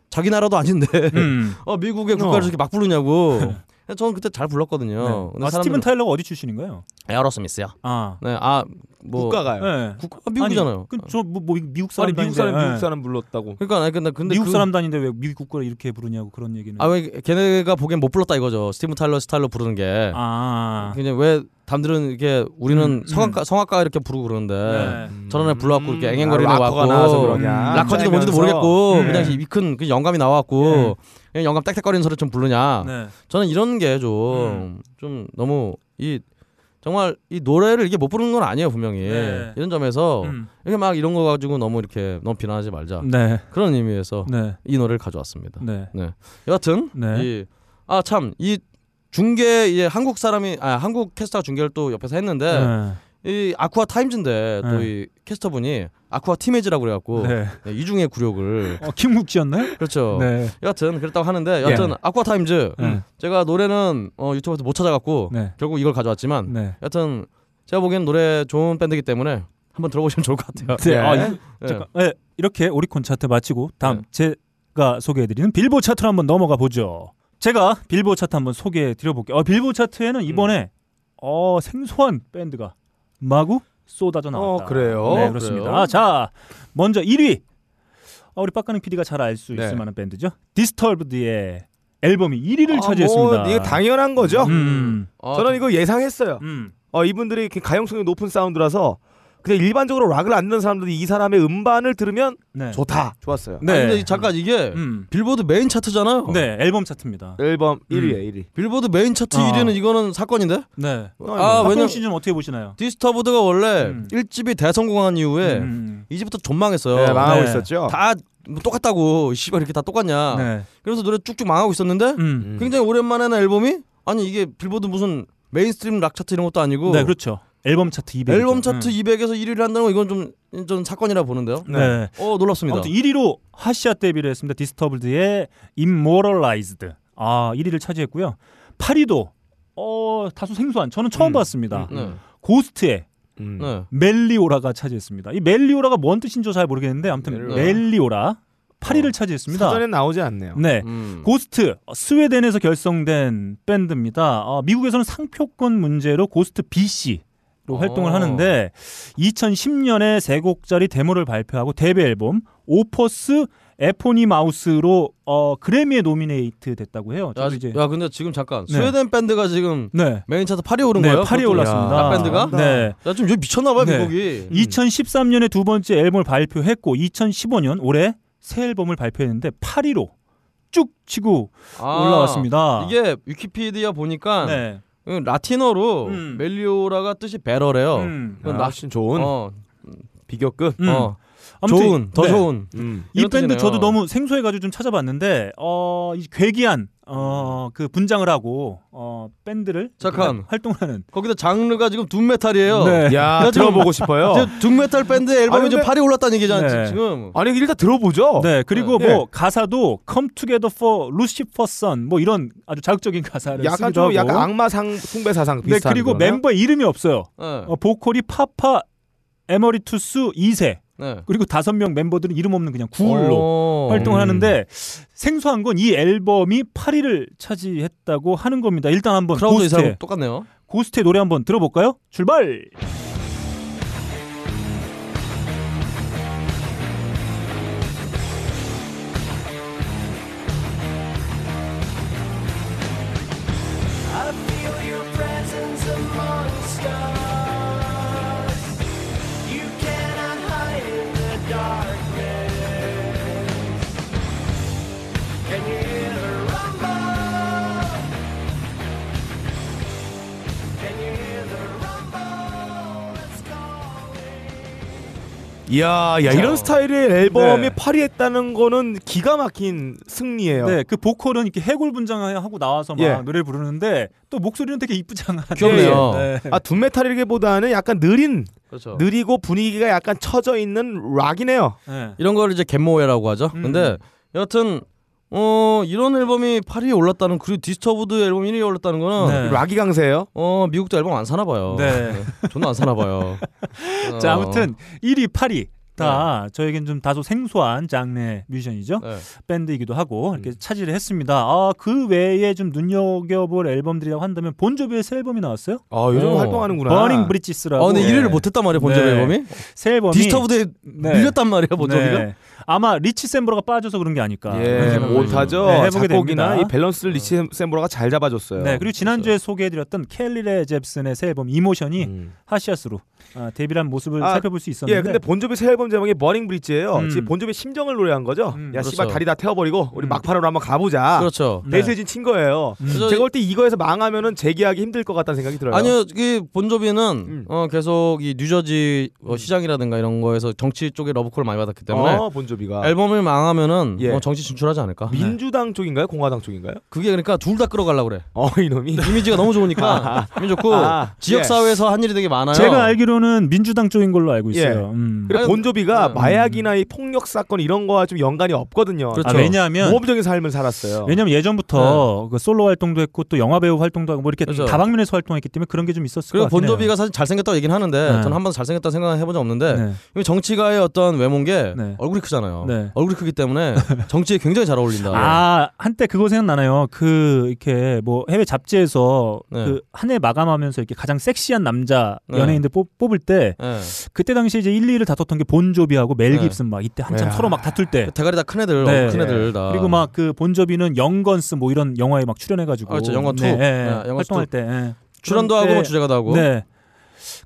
자기 나라도 아닌데 음. [laughs] 어 미국의 국가를 어. 이렇게 막 부르냐고 [laughs] 저는 그때 잘 불렀거든요. 네. 근데 아, 스티븐 사람들은- 타일러가 어디 출신인가요? Aerosmith요. 아, 네, 아, 뭐 국가가요. 네. 국, 아, 미국이잖아요. 그저뭐 뭐, 미국 아니 사람 미국 사람 다니는데, 미국 예. 사람 불렀다고. 그러니까 아니 근데 근데 미국 그, 사람 다니는데 왜 미국 국가를 이렇게 부르냐고 그런 얘기는. 아 왜 걔네가 보기엔 못 불렀다 이거죠. 스티븐 타일러 스타일로 부르는 게. 아. 그냥 왜 남들은 이렇게 우리는 음, 성악가 성악가 이렇게 부르고 그러는데 네. 저런 애 불러갖고 이렇게 앵앵거리는 아, 나와서 그러냐. 음, 락커지도 뭔지도. 모르겠고 음. 그냥 이큰 그 영감이 나왔고 네. 그냥 영감 땡땡거리는 소리 좀 부르냐. 네. 저는 이런 게좀좀 너무 이 정말 이 노래를 이게 못 부르는 건 아니에요 분명히 네. 이런 점에서 음. 이렇게 막 이런 거 가지고 너무 이렇게 너무 비난하지 말자 네. 그런 의미에서 네. 이 노래를 가져왔습니다. 네. 여하튼 네. 아참 이 중계 이 한국 사람이 아 한국 캐스터가 중계를 또 옆에서 했는데 네. 이 아쿠아 타임즈인데 또 네. 이 캐스터분이 아쿠아 티메즈라고 그래갖고 네. 네, 이중의 굴욕을 어, 김국지였나요? 그렇죠. 네. 여하튼 그랬다고 하는데 여하튼 예. 아쿠아 타임즈 네. 제가 노래는 어, 유튜브에서 못 찾아갖고 네. 결국 이걸 가져왔지만 네. 여하튼 제가 보기엔 노래 좋은 밴드이기 때문에 한번 들어보시면 좋을 것 같아요. 네. 아, 이- 예. 잠깐. 네. 이렇게 오리콘 차트 마치고 다음 네. 제가 소개해드리는 빌보 차트로 한번 넘어가 보죠. 제가 빌보 차트 한번 소개해 드려볼게요. 어, 빌보 차트에는 이번에 어, 생소한 밴드가 마구 쏟아져 나왔다. 어, 그래요? 네, 그렇습니다. 그래요? 아, 자, 먼저 1위. 어, 우리 빡가능 PD가 잘 알수 네. 있을 만한 밴드죠. Disturbed의 앨범이 1위를 아, 차지했습니다. 뭐, 이게 당연한 거죠. 음. 아, 저는 이거 예상했어요. 음. 어, 이분들이 가용성이 높은 사운드라서 그냥 일반적으로 락을 안 듣는 사람들이 이 사람의 음반을 들으면 네. 좋다. 좋았어요. 네. 네. 근데 이- 잠깐 이게 음. 빌보드 메인 차트잖아요. 네, 앨범 차트입니다. 앨범 음. 1위에 1위. 빌보드 메인 차트 어. 1위는 이거는 사건인데? 네. 아, 박경 왜냐 씨는 어떻게 보시나요? Disturbed가 원래 음. 1집이 대성공한 이후에 음. 2집부터 좀 망했어요. 네, 망하고 네. 있었죠. 다 뭐 똑같다고 씨발 이렇게 다 똑같냐. 네. 그래서 노래 쭉쭉 망하고 있었는데 음. 음. 굉장히 오랜만에 낸 앨범이 아니 이게 빌보드 무슨 mainstream 락 차트 이런 것도 아니고 네, 그렇죠. 앨범 차트 200. 앨범 차트 200에서 1위를 한다는 거 이건 좀, 좀 사건이라 보는데요. 네. 어 놀랍습니다. 아무튼 1위로 핫샷 데뷔를 했습니다. Disturbed의 Immortalized. 아, 1위를 차지했고요. 8위도 어, 다소 생소한 저는 처음 음. 봤습니다. 네. Ghost의 음. 네. Meliora가 차지했습니다. 이 Meliora가 뭔 뜻인지 잘 모르겠는데 아무튼 Meliora. Meliora 8위를 차지했습니다. 사전에 나오지 않네요. 네. 음. Ghost 어, 스웨덴에서 결성된 밴드입니다. 어, 미국에서는 상표권 문제로 Ghost BC 로 어. 활동을 하는데 2010년에 세 곡짜리 데모를 발표하고 데뷔 앨범 Opus Eponymous로 어, 그래미에 노미네이트 됐다고 해요. 야, 이제 야 근데 지금 잠깐 네. 스웨덴 밴드가 지금 네. 메인 차트 8위 오른 네, 거예요? 8위에 그것도? 올랐습니다. 락 밴드가? 네. 야좀 여기 미쳤나 봐요 네. 미국이. 2013년에 두 번째 앨범을 발표했고 2015년 올해 새 앨범을 발표했는데 8위로 쭉 치고 아, 올라왔습니다. 이게 위키피디아 보니까 네. 음, 라틴어로 음. 멜리오라가 뜻이 better래요. 음. 아, 나- 훨씬 좋은 어, 비교급. 음. 어, 좋은, 더 네. 좋은. 음. 이 이런 밴드 뜻이네요. 저도 너무 생소해가지고 좀 찾아봤는데 어, 이 괴기한 어, 그 분장을 하고 어, 밴드를 잠깐. 이렇게 활동하는 거기다 장르가 지금 doom metal이에요. 네. 야, 들어보고 싶어요. 이제 doom metal 밴드 앨범이 아니, 근데- 8위 올랐다는 얘기잖아요 네. 지금. 아니 일단 들어보죠. 네 그리고 네. 뭐 가사도 Come Together for Lucifer's Son 뭐 이런 아주 자극적인 가사를 약간 쓰기도 좀 하고 약간 악마 상 숭배 사상 네 비슷한. 그리고 거네요? 멤버 이름이 없어요 네. 어, 보컬이 파파 에머리투스 2세 네. 그리고 다섯 명 멤버들은 이름 없는 그냥 ghoul로 어. 활동을 음. 하는데 생소한 건 이 앨범이 8위를 차지했다고 하는 겁니다. 일단 한번 크라우드 고스트의, 똑같네요. 고스트의 노래 한번 들어볼까요? 출발! 이야, 야 이런 스타일의 앨범이 네. 8위 했다는 거는 기가 막힌 승리예요. 네, 그 보컬은 이렇게 해골 분장하고 나와서 막 예. 노래 부르는데 또 목소리는 되게 이쁘잖아. 귀엽네요. [laughs] 네. 아 doom metal이기보다는 약간 느린 그렇죠. 느리고 분위기가 약간 처져 있는 락이네요. 네. 이런 걸 이제 갭모에라고 하죠. 음. 근데 여하튼 어 이런 앨범이 8위에 올랐다는 그리고 디스터브드 앨범 1위에 올랐다는 거는 네. 락이 강세예요. 어 미국도 앨범 안 사나 봐요. 네. 저는 안 사나 봐요. [laughs] 어. 자, 아무튼 1위, 8위 다 저에겐 좀 다소 생소한 장르 뮤지션이죠. 네. 밴드이기도 하고 이렇게 음. 차지를 했습니다. 아, 그 외에 좀 눈여겨볼 앨범들이라고 한다면 본조비의 새 앨범이 나왔어요. 아 요즘 어. 활동하는구나. Burning Bridges라고 아 근데 예. 1위를 못했단 말이에요 본조비 네. 앨범이 새 앨범이 디스터브드에 네. 밀렸단 말이에요 본조비가 네. 아마 리치 샘보라가 빠져서 그런 게 아닐까. 예, 못하죠. 네, 해보게 작곡이나 됩니다. 이 밸런스를 리치 샘보라가 잘 잡아줬어요. 네, 그리고 지난주에 소개해드렸던 칼리 레이 젭슨의 새 앨범 Emotion이 음. 하시아스로 아, 데뷔한 모습을 아, 살펴볼 수 있었는데 예, 근데 본조비 새 앨범 제목이 Burning Bridge예요. 음. 지금 본조비 심정을 노래한 거죠. 음, 야, 그렇죠. 씨발 다리 다 태워버리고 우리 음. 막판으로 한번 가보자. 그렇죠 네. 배수진 친 거예요. 음. 그래서 제가 볼 때 이거에서 망하면은 재기하기 힘들 것 같다는 생각이 들어요. 아니요, 이 본조비는 음. 어, 계속 이 뉴저지 어, 시장이라든가 이런 거에서 정치 쪽에 러브콜을 많이 받았기 때문에 어, 본조비가 앨범을 망하면은 예. 어, 정치 진출하지 않을까. 민주당 쪽인가요? 공화당 쪽인가요? 그게 그러니까 둘 다 끌어가려고 그래. 어, 이놈이. [laughs] 이미지가 너무 좋으니까 이미 좋고 아, 지역 예. 사회에서 한 일이 되게 많아요. 제가 알기로는 민주당 쪽인 걸로 알고 예. 있어요. 음. 그리고 본조비가 음. 마약이나 이 폭력 사건 이런 거와 좀 연관이 없거든요. 그렇죠. 아, 왜냐하면 모범적인 삶을 살았어요. 왜냐면 예전부터 그 솔로 활동도 했고 또 영화 배우 활동도 하고 뭐 이렇게 그렇죠. 다방면에서 활동했기 때문에 그런 게 좀 있었을 것 그리고. 본조비가 사실 잘생겼다고 얘기는 하는데 네. 저는 한 번도 잘생겼다 생각 해 본 적 없는데 네. 이 정치가의 어떤 외모인 게 네. 얼굴이 크잖아요. 네. 얼굴이 크기 때문에 정치에 굉장히 잘 어울린다. 아 한때 그거 생각나나요? 그 이렇게 뭐 해외 잡지에서 네. 그한 해 마감하면서 이렇게 가장 섹시한 남자 네. 연예인들 뽑, 뽑을 때 예. 그때 당시에 이제 1, 2위를 다퉜던 게 본조비하고 멜 네. 깁슨 막 이때 한참 야. 서로 막 다툴 때 대가리 다 큰 애들, 네. 얼굴 큰 애들 다. 그리고 막 그 본조비는 Young Guns 뭐 이런 영화에 막 출연해가지고 아, 그렇죠. Young Gun Two. 네, 예, 네, Young Gun 활동할 Two. 때 예. 출연도 하고 때- 뭐 주제가도 하고. 네.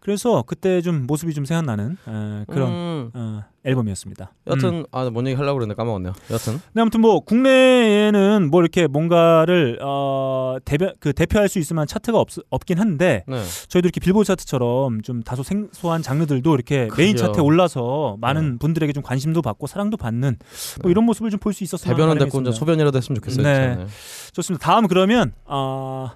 그래서 그때 좀 모습이 좀 생각나는 에, 그런 음, 어, 앨범이었습니다. 여튼 음. 아뭔 얘기 하려고 그랬는데 까먹었네요. 여튼 근데 아무튼 뭐 국내에는 뭐 이렇게 뭔가를 어, 대표 그 대표할 수 있을 만한 차트가 없, 없긴 한데 네. 저희도 이렇게 빌보드 차트처럼 좀 다소 생소한 장르들도 이렇게 메인 그죠. 차트에 올라서 많은 분들에게 좀 관심도 받고 사랑도 받는 뭐 네. 이런 모습을 좀 볼 수 있었으면 대변은 됐고 이제. 소변이라도 했으면 좋겠어요. 네. 진짜. 좋습니다. 다음 그러면 아,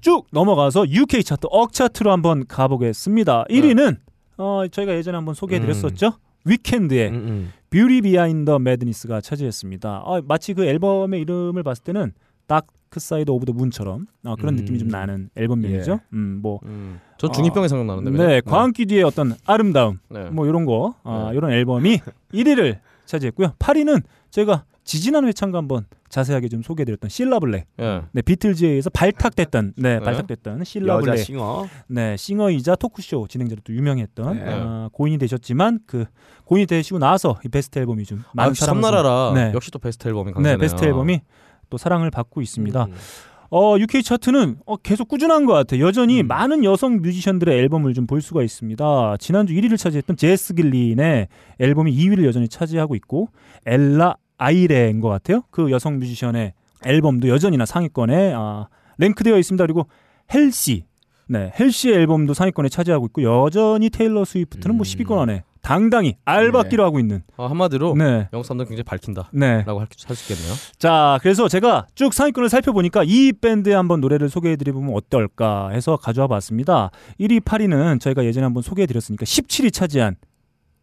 쭉 넘어가서 UK 차트 억 차트로 한번 가보겠습니다. 네. 1위는 어, 저희가 예전에 한번 소개해드렸었죠. 위켄드의 음, 음. Beauty Behind Madness가 차지했습니다. 아, 마치 그 앨범의 이름을 봤을 때는 Dark Side of the Moon처럼 어, 그런 음. 느낌이 좀 나는 앨범명이죠. 음, 뭐 음. 전 중이병이 생각나는데. 네, 왜요? 광기뒤의 어떤 아름다움 네. 뭐 이런 거 아, 네. 이런 앨범이 [laughs] 1위를 차지했고요. 8위는 제가 지지난 회차인가 한번 자세하게 좀 소개해드렸던 실라블랙. 예. 네, 비틀즈에 의해서 발탁됐던 [laughs] 네, 네. 발탁됐던 여자 실라블랙 싱어. 네, 싱어이자 토크쇼 진행자로 또 유명했던 네. 아, 고인이 되셨지만 그 고인이 되시고 나서 이 베스트 앨범이 좀 아, 많은 역시 사랑을 섬나라라. 네. 역시 또 베스트 앨범이 강자네요. 네, 베스트 앨범이 또 사랑을 받고 있습니다. 음. 어, UK 차트는 어, 계속 꾸준한 것 같아요. 여전히 음. 많은 여성 뮤지션들의 앨범을 좀 볼 수가 있습니다. 지난주 1위를 차지했던 제스 길린의 앨범이 2위를 여전히 차지하고 있고 엘라 아이레인 것 같아요. 그 여성 뮤지션의 앨범도 여전히나 상위권에 아, 랭크되어 있습니다. 그리고 할시, 네, 할시의 앨범도 상위권에 차지하고 있고 여전히 테일러 스위프트는 뭐 음. 10위권 안에 당당히 알박기로 하고 있는. 아, 한마디로 네, 사람들 굉장히 밝힌다라고 네. 할수 있겠네요. 자, 그래서 제가 쭉 상위권을 살펴보니까 이 밴드의 한번 노래를 소개해드리면 어떨까 해서 가져와 봤습니다. 1위, 8위는 저희가 예전에 한번 소개해드렸으니까 17위 차지한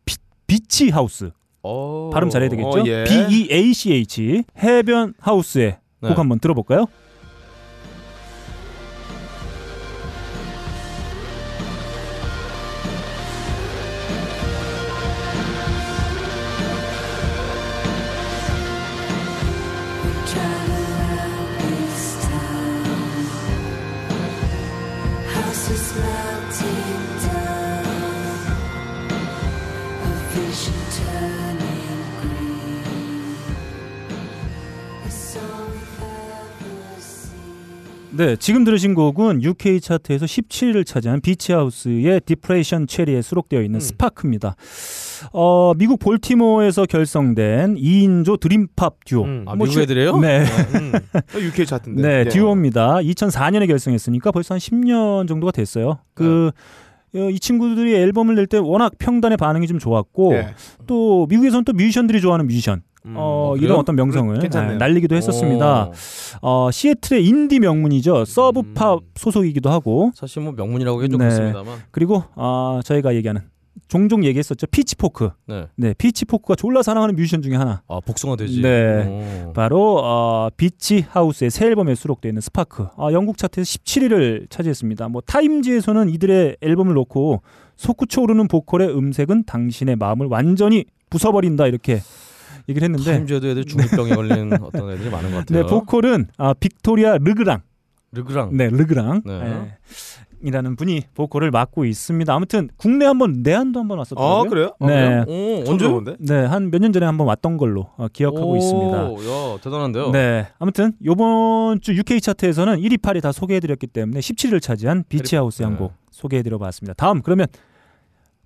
비, 비치 하우스. 오. 발음 잘해야 되겠죠? 어, 예. B-E-A-C-H. 해변 하우스의 네. 곡 한번 들어볼까요? Houses melting down, 네, 지금 들으신 곡은 UK 차트에서 17위를 차지한 비치하우스의 Depression Cherry에 수록되어 있는 음. 스파크입니다. 어, 미국 볼티모어에서 결성된 2인조 dream pop 듀오. 음. 아, 뭐 미국 주- 애들이에요? 네. 음. UK 차트인데. 네, 예. 듀오입니다. 2004년에 결성했으니까 벌써 한 10년 정도가 됐어요. 그 네. 어, 이 친구들이 앨범을 낼 때 워낙 평단의 반응이 좀 좋았고 예. 또 미국에서는 또 뮤지션들이 좋아하는 뮤지션 음. 어, 그래요? 이런 어떤 명성을. 네, 날리기도 했었습니다. 오. 어, 시애틀의 인디 명문이죠. 서브팝 음. 소속이기도 하고 사실 뭐 명문이라고 해도 네. 좋습니다만. 그리고 어, 저희가 얘기하는 종종 얘기했었죠. 피치포크. 네. 네, 피치포크가 졸라 사랑하는 뮤지션 중에 하나. 아 복숭아 돼지. 네. 오. 바로 어, 비치 하우스의 새 앨범에 수록되어 있는 스파크. 아, 영국 차트에서 17위를 차지했습니다. 뭐 타임지에서는 이들의 앨범을 놓고 솟구쳐 오르는 보컬의 음색은 당신의 마음을 완전히 부숴버린다 이렇게 얘기를 했는데 타임즈에도 애들 중이병에 걸린 [laughs] 어떤 애들이 많은 것 같아요. 네, 보컬은 아, 빅토리아 르그랑. 르그랑. 네, 르그랑. 네. 네. 이라는 분이 보컬을 맡고 있습니다. 아무튼 국내 한번 내한도 한번 왔었더라고요. 아 그래요? 네. 오, 처음 언제? 들어본데? 네, 한 몇 년 전에 한번 왔던 걸로 어, 기억하고 있습니다. 야 대단한데요. 네. 아무튼 요번 주 UK 차트에서는 1위, 8위 다 소개해드렸기 때문에 17위를 차지한 비치하우스 네. 한곡 소개해드려봤습니다. 다음 그러면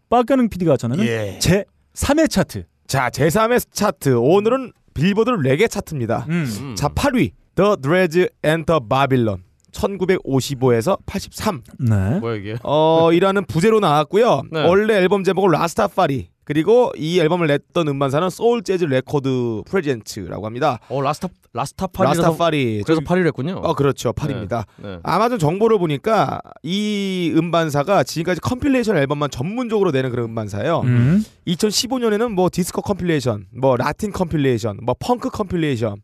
빠가능 PD가 전하는 예. 제 3회 차트. 자 제3의 차트 오늘은 빌보드 레게 차트입니다. 음. 음. 자 8위 The Dreads Enter Babylon 1955에서 83 네. 뭐야 이게? 어 이라는 부제로 나왔고요. 네. 원래 앨범 제목은 라스타파리 그리고 이 앨범을 냈던 음반사는 Soul Jazz Record Presents라고 합니다. 어 라스타 라스타파리라서 라스타파리 그래서 파리를 했군요. 어 그렇죠 8입니다. 네. 아마존 정보를 보니까 이 음반사가 지금까지 compilation 앨범만 전문적으로 내는 그런 음반사예요. 음. 2015년에는 뭐 디스코 compilation, 뭐 라틴 compilation, 뭐 펑크 compilation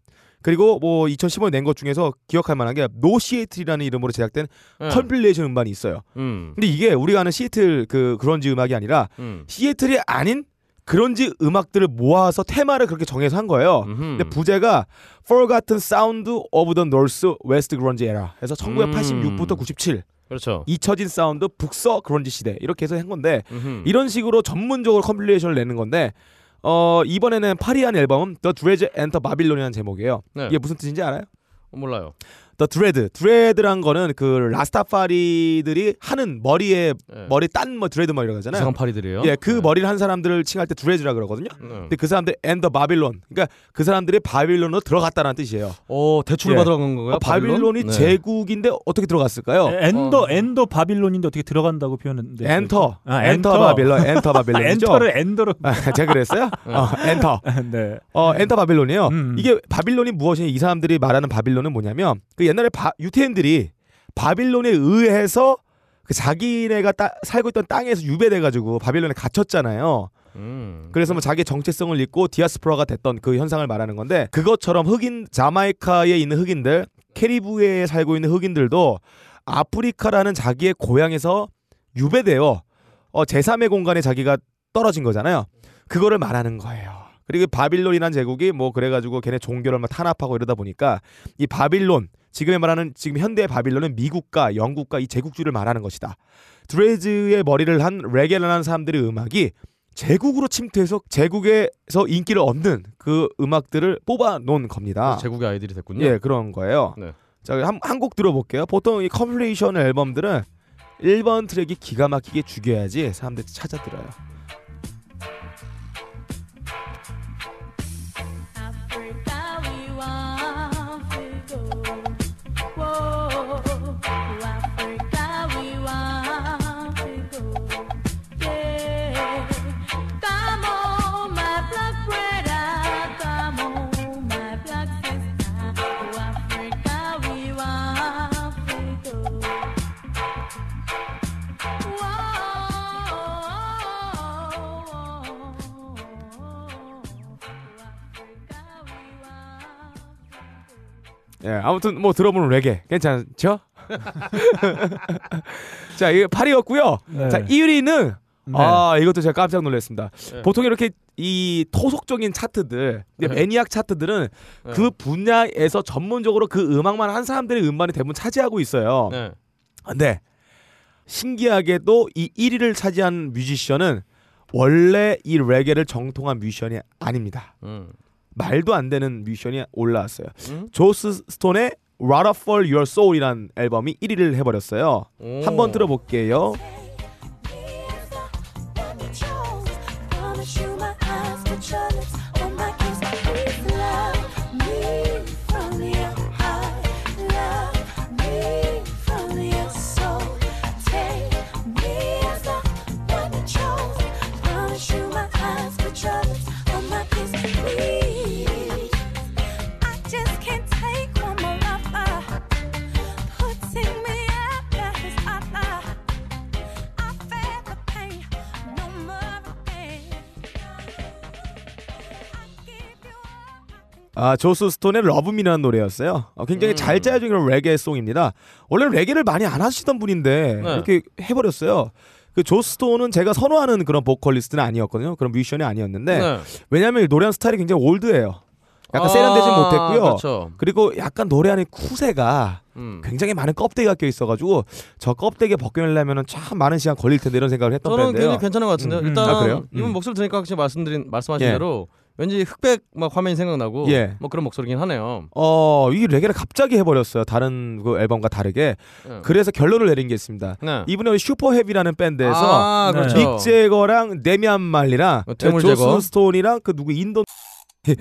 그리고 뭐 2015년 낸 것 중에서 기억할 만한 게 No Seattle이라는 이름으로 제작된 네. compilation 음반이 있어요. 음. 근데 이게 우리가 아는 시애틀 그 그런지 음악이 아니라 음. 시애틀이 아닌 그런지 음악들을 모아서 테마를 그렇게 정해서 한 거예요. 음흠. 근데 부제가 Forgotten Sound of the North West Grunge Era 해서 1986부터 97 그렇죠. 잊혀진 사운드 북서 그런지 시대 이렇게 해서 한 건데 음흠. 이런 식으로 전문적으로 compilation을 내는 건데 어 이번에는 파리한 앨범은 The Dreads Enter Babylon이라는 제목이에요. 네. 이게 무슨 뜻인지 알아요? 어, 몰라요. The Dread, Dread란 거는 그 라스타파리들이 하는 머리에 네. 머리 딴 뭐 dread 머리라고 하잖아요. 이상한 파리들이요. 예, 그 네. 머리를 한 사람들을 칭할 때 Dreads라 그러거든요. 네. 근데 그 사람들 Enter Babylon, 그러니까 그 사람들이 바빌론으로 들어갔다는 뜻이에요. 어 대출을 예. 받으러 간 건가요? 어, 바빌론이 네. 제국인데 어떻게 들어갔을까요? Ender 어. Ender 바빌론인데 어떻게 들어간다고 표현했는데 엔터, 아, Enter Enter. 바빌론, 엔터 아, 바빌론이죠. Enter를 Ender로 아, 제가 그랬어요? 어, [laughs] 엔터. 네. 어, 엔터 바빌론이요. 음. 이게 바빌론이 무엇이냐? 이 사람들이 말하는 바빌론은 뭐냐면 그 옛날에 바, 유태인들이 바빌론에 의해서 그 자기네가 따, 살고 있던 땅에서 유배돼 가지고 바빌론에 갇혔잖아요. 음. 그래서 뭐 자기의 정체성을 잃고 디아스포라가 됐던 그 현상을 말하는 건데 그것처럼 흑인 자마이카에 있는 흑인들 캐리브해에 살고 있는 흑인들도 아프리카라는 자기의 고향에서 유배되어 어, 제3의 공간에 자기가 떨어진 거잖아요. 그거를 말하는 거예요. 그리고 바빌론이란 제국이 뭐 그래가지고 걔네 종교를 막 탄압하고 이러다 보니까 이 바빌론 지금에 말하는 지금 현대의 바빌론은 미국과 영국과 이 제국주의를 말하는 것이다. Dreads의 머리를 한 레게 하는 사람들의 음악이 제국으로 침투해서 제국에서 인기를 얻는 그 음악들을 뽑아 놓은 겁니다. 제국의 아이들이 됐군요. 예, 그런 거예요. 네. 자, 한곡 들어볼게요. 보통 이 compilation 앨범들은 1번 트랙이 기가 막히게 죽여야지 사람들이 찾아 들어요. 아무튼 뭐 들어보는 레게 괜찮죠? [laughs] 자, 이게 8위였고요. 네. 자, 1위는 네. 아, 이것도 제가 깜짝 놀랐습니다. 네. 보통 이렇게 이 토속적인 차트들, 네. 매니악 차트들은 네. 그 분야에서 전문적으로 그 음악만 한 사람들의 음반이 대부분 차지하고 있어요. 네. 근데 신기하게도 이 1위를 차지한 뮤지션은 원래 이 레게를 정통한 뮤지션이 아닙니다. 음. 말도 안 되는 뮤지션이 올라왔어요. 음? 조스 스톤의 Rada for Your Soul이란 앨범이 1위를 해버렸어요. 오. 한번 들어볼게요. 아 조스 스톤의 Love Me라는 노래였어요. 어, 굉장히 음. 잘 짜여진 레게 song입니다. 원래 레게를 많이 안 하시던 분인데 네. 이렇게 해버렸어요. 그 조스 스톤은 제가 선호하는 그런 보컬리스트는 아니었거든요. 그런 뮤지션이 아니었는데 네. 왜냐하면 이 노래하는 스타일이 굉장히 old해요. 약간 아, 세련되지 못했고요. 그렇죠. 그리고 약간 노래하는 くせ가 음. 굉장히 많은 껍데기가 껴 있어가지고 저 껍데기 벗겨내려면 참 많은 시간 걸릴 텐데 이런 생각을 했던 저는 밴드예요. 굉장히 괜찮은 것 같은데요. 음. 일단 아, 그래요? 이분 음. 목소리 들으니까 혹시 말씀드린 말씀하신 예. 대로 왠지 흑백 막 화면이 생각나고 예. 뭐 그런 목소리긴 하네요. 어, 이 레게를 갑자기 해버렸어요. 다른 그 앨범과 다르게. 예. 그래서 결론을 내린 게 있습니다. 네. 이분은 슈퍼헤비라는 밴드에서 아, 네. 그렇죠. 믹 제거랑 데미안 말리랑 어, 조스 제거. 스톤이랑 그 누구 인도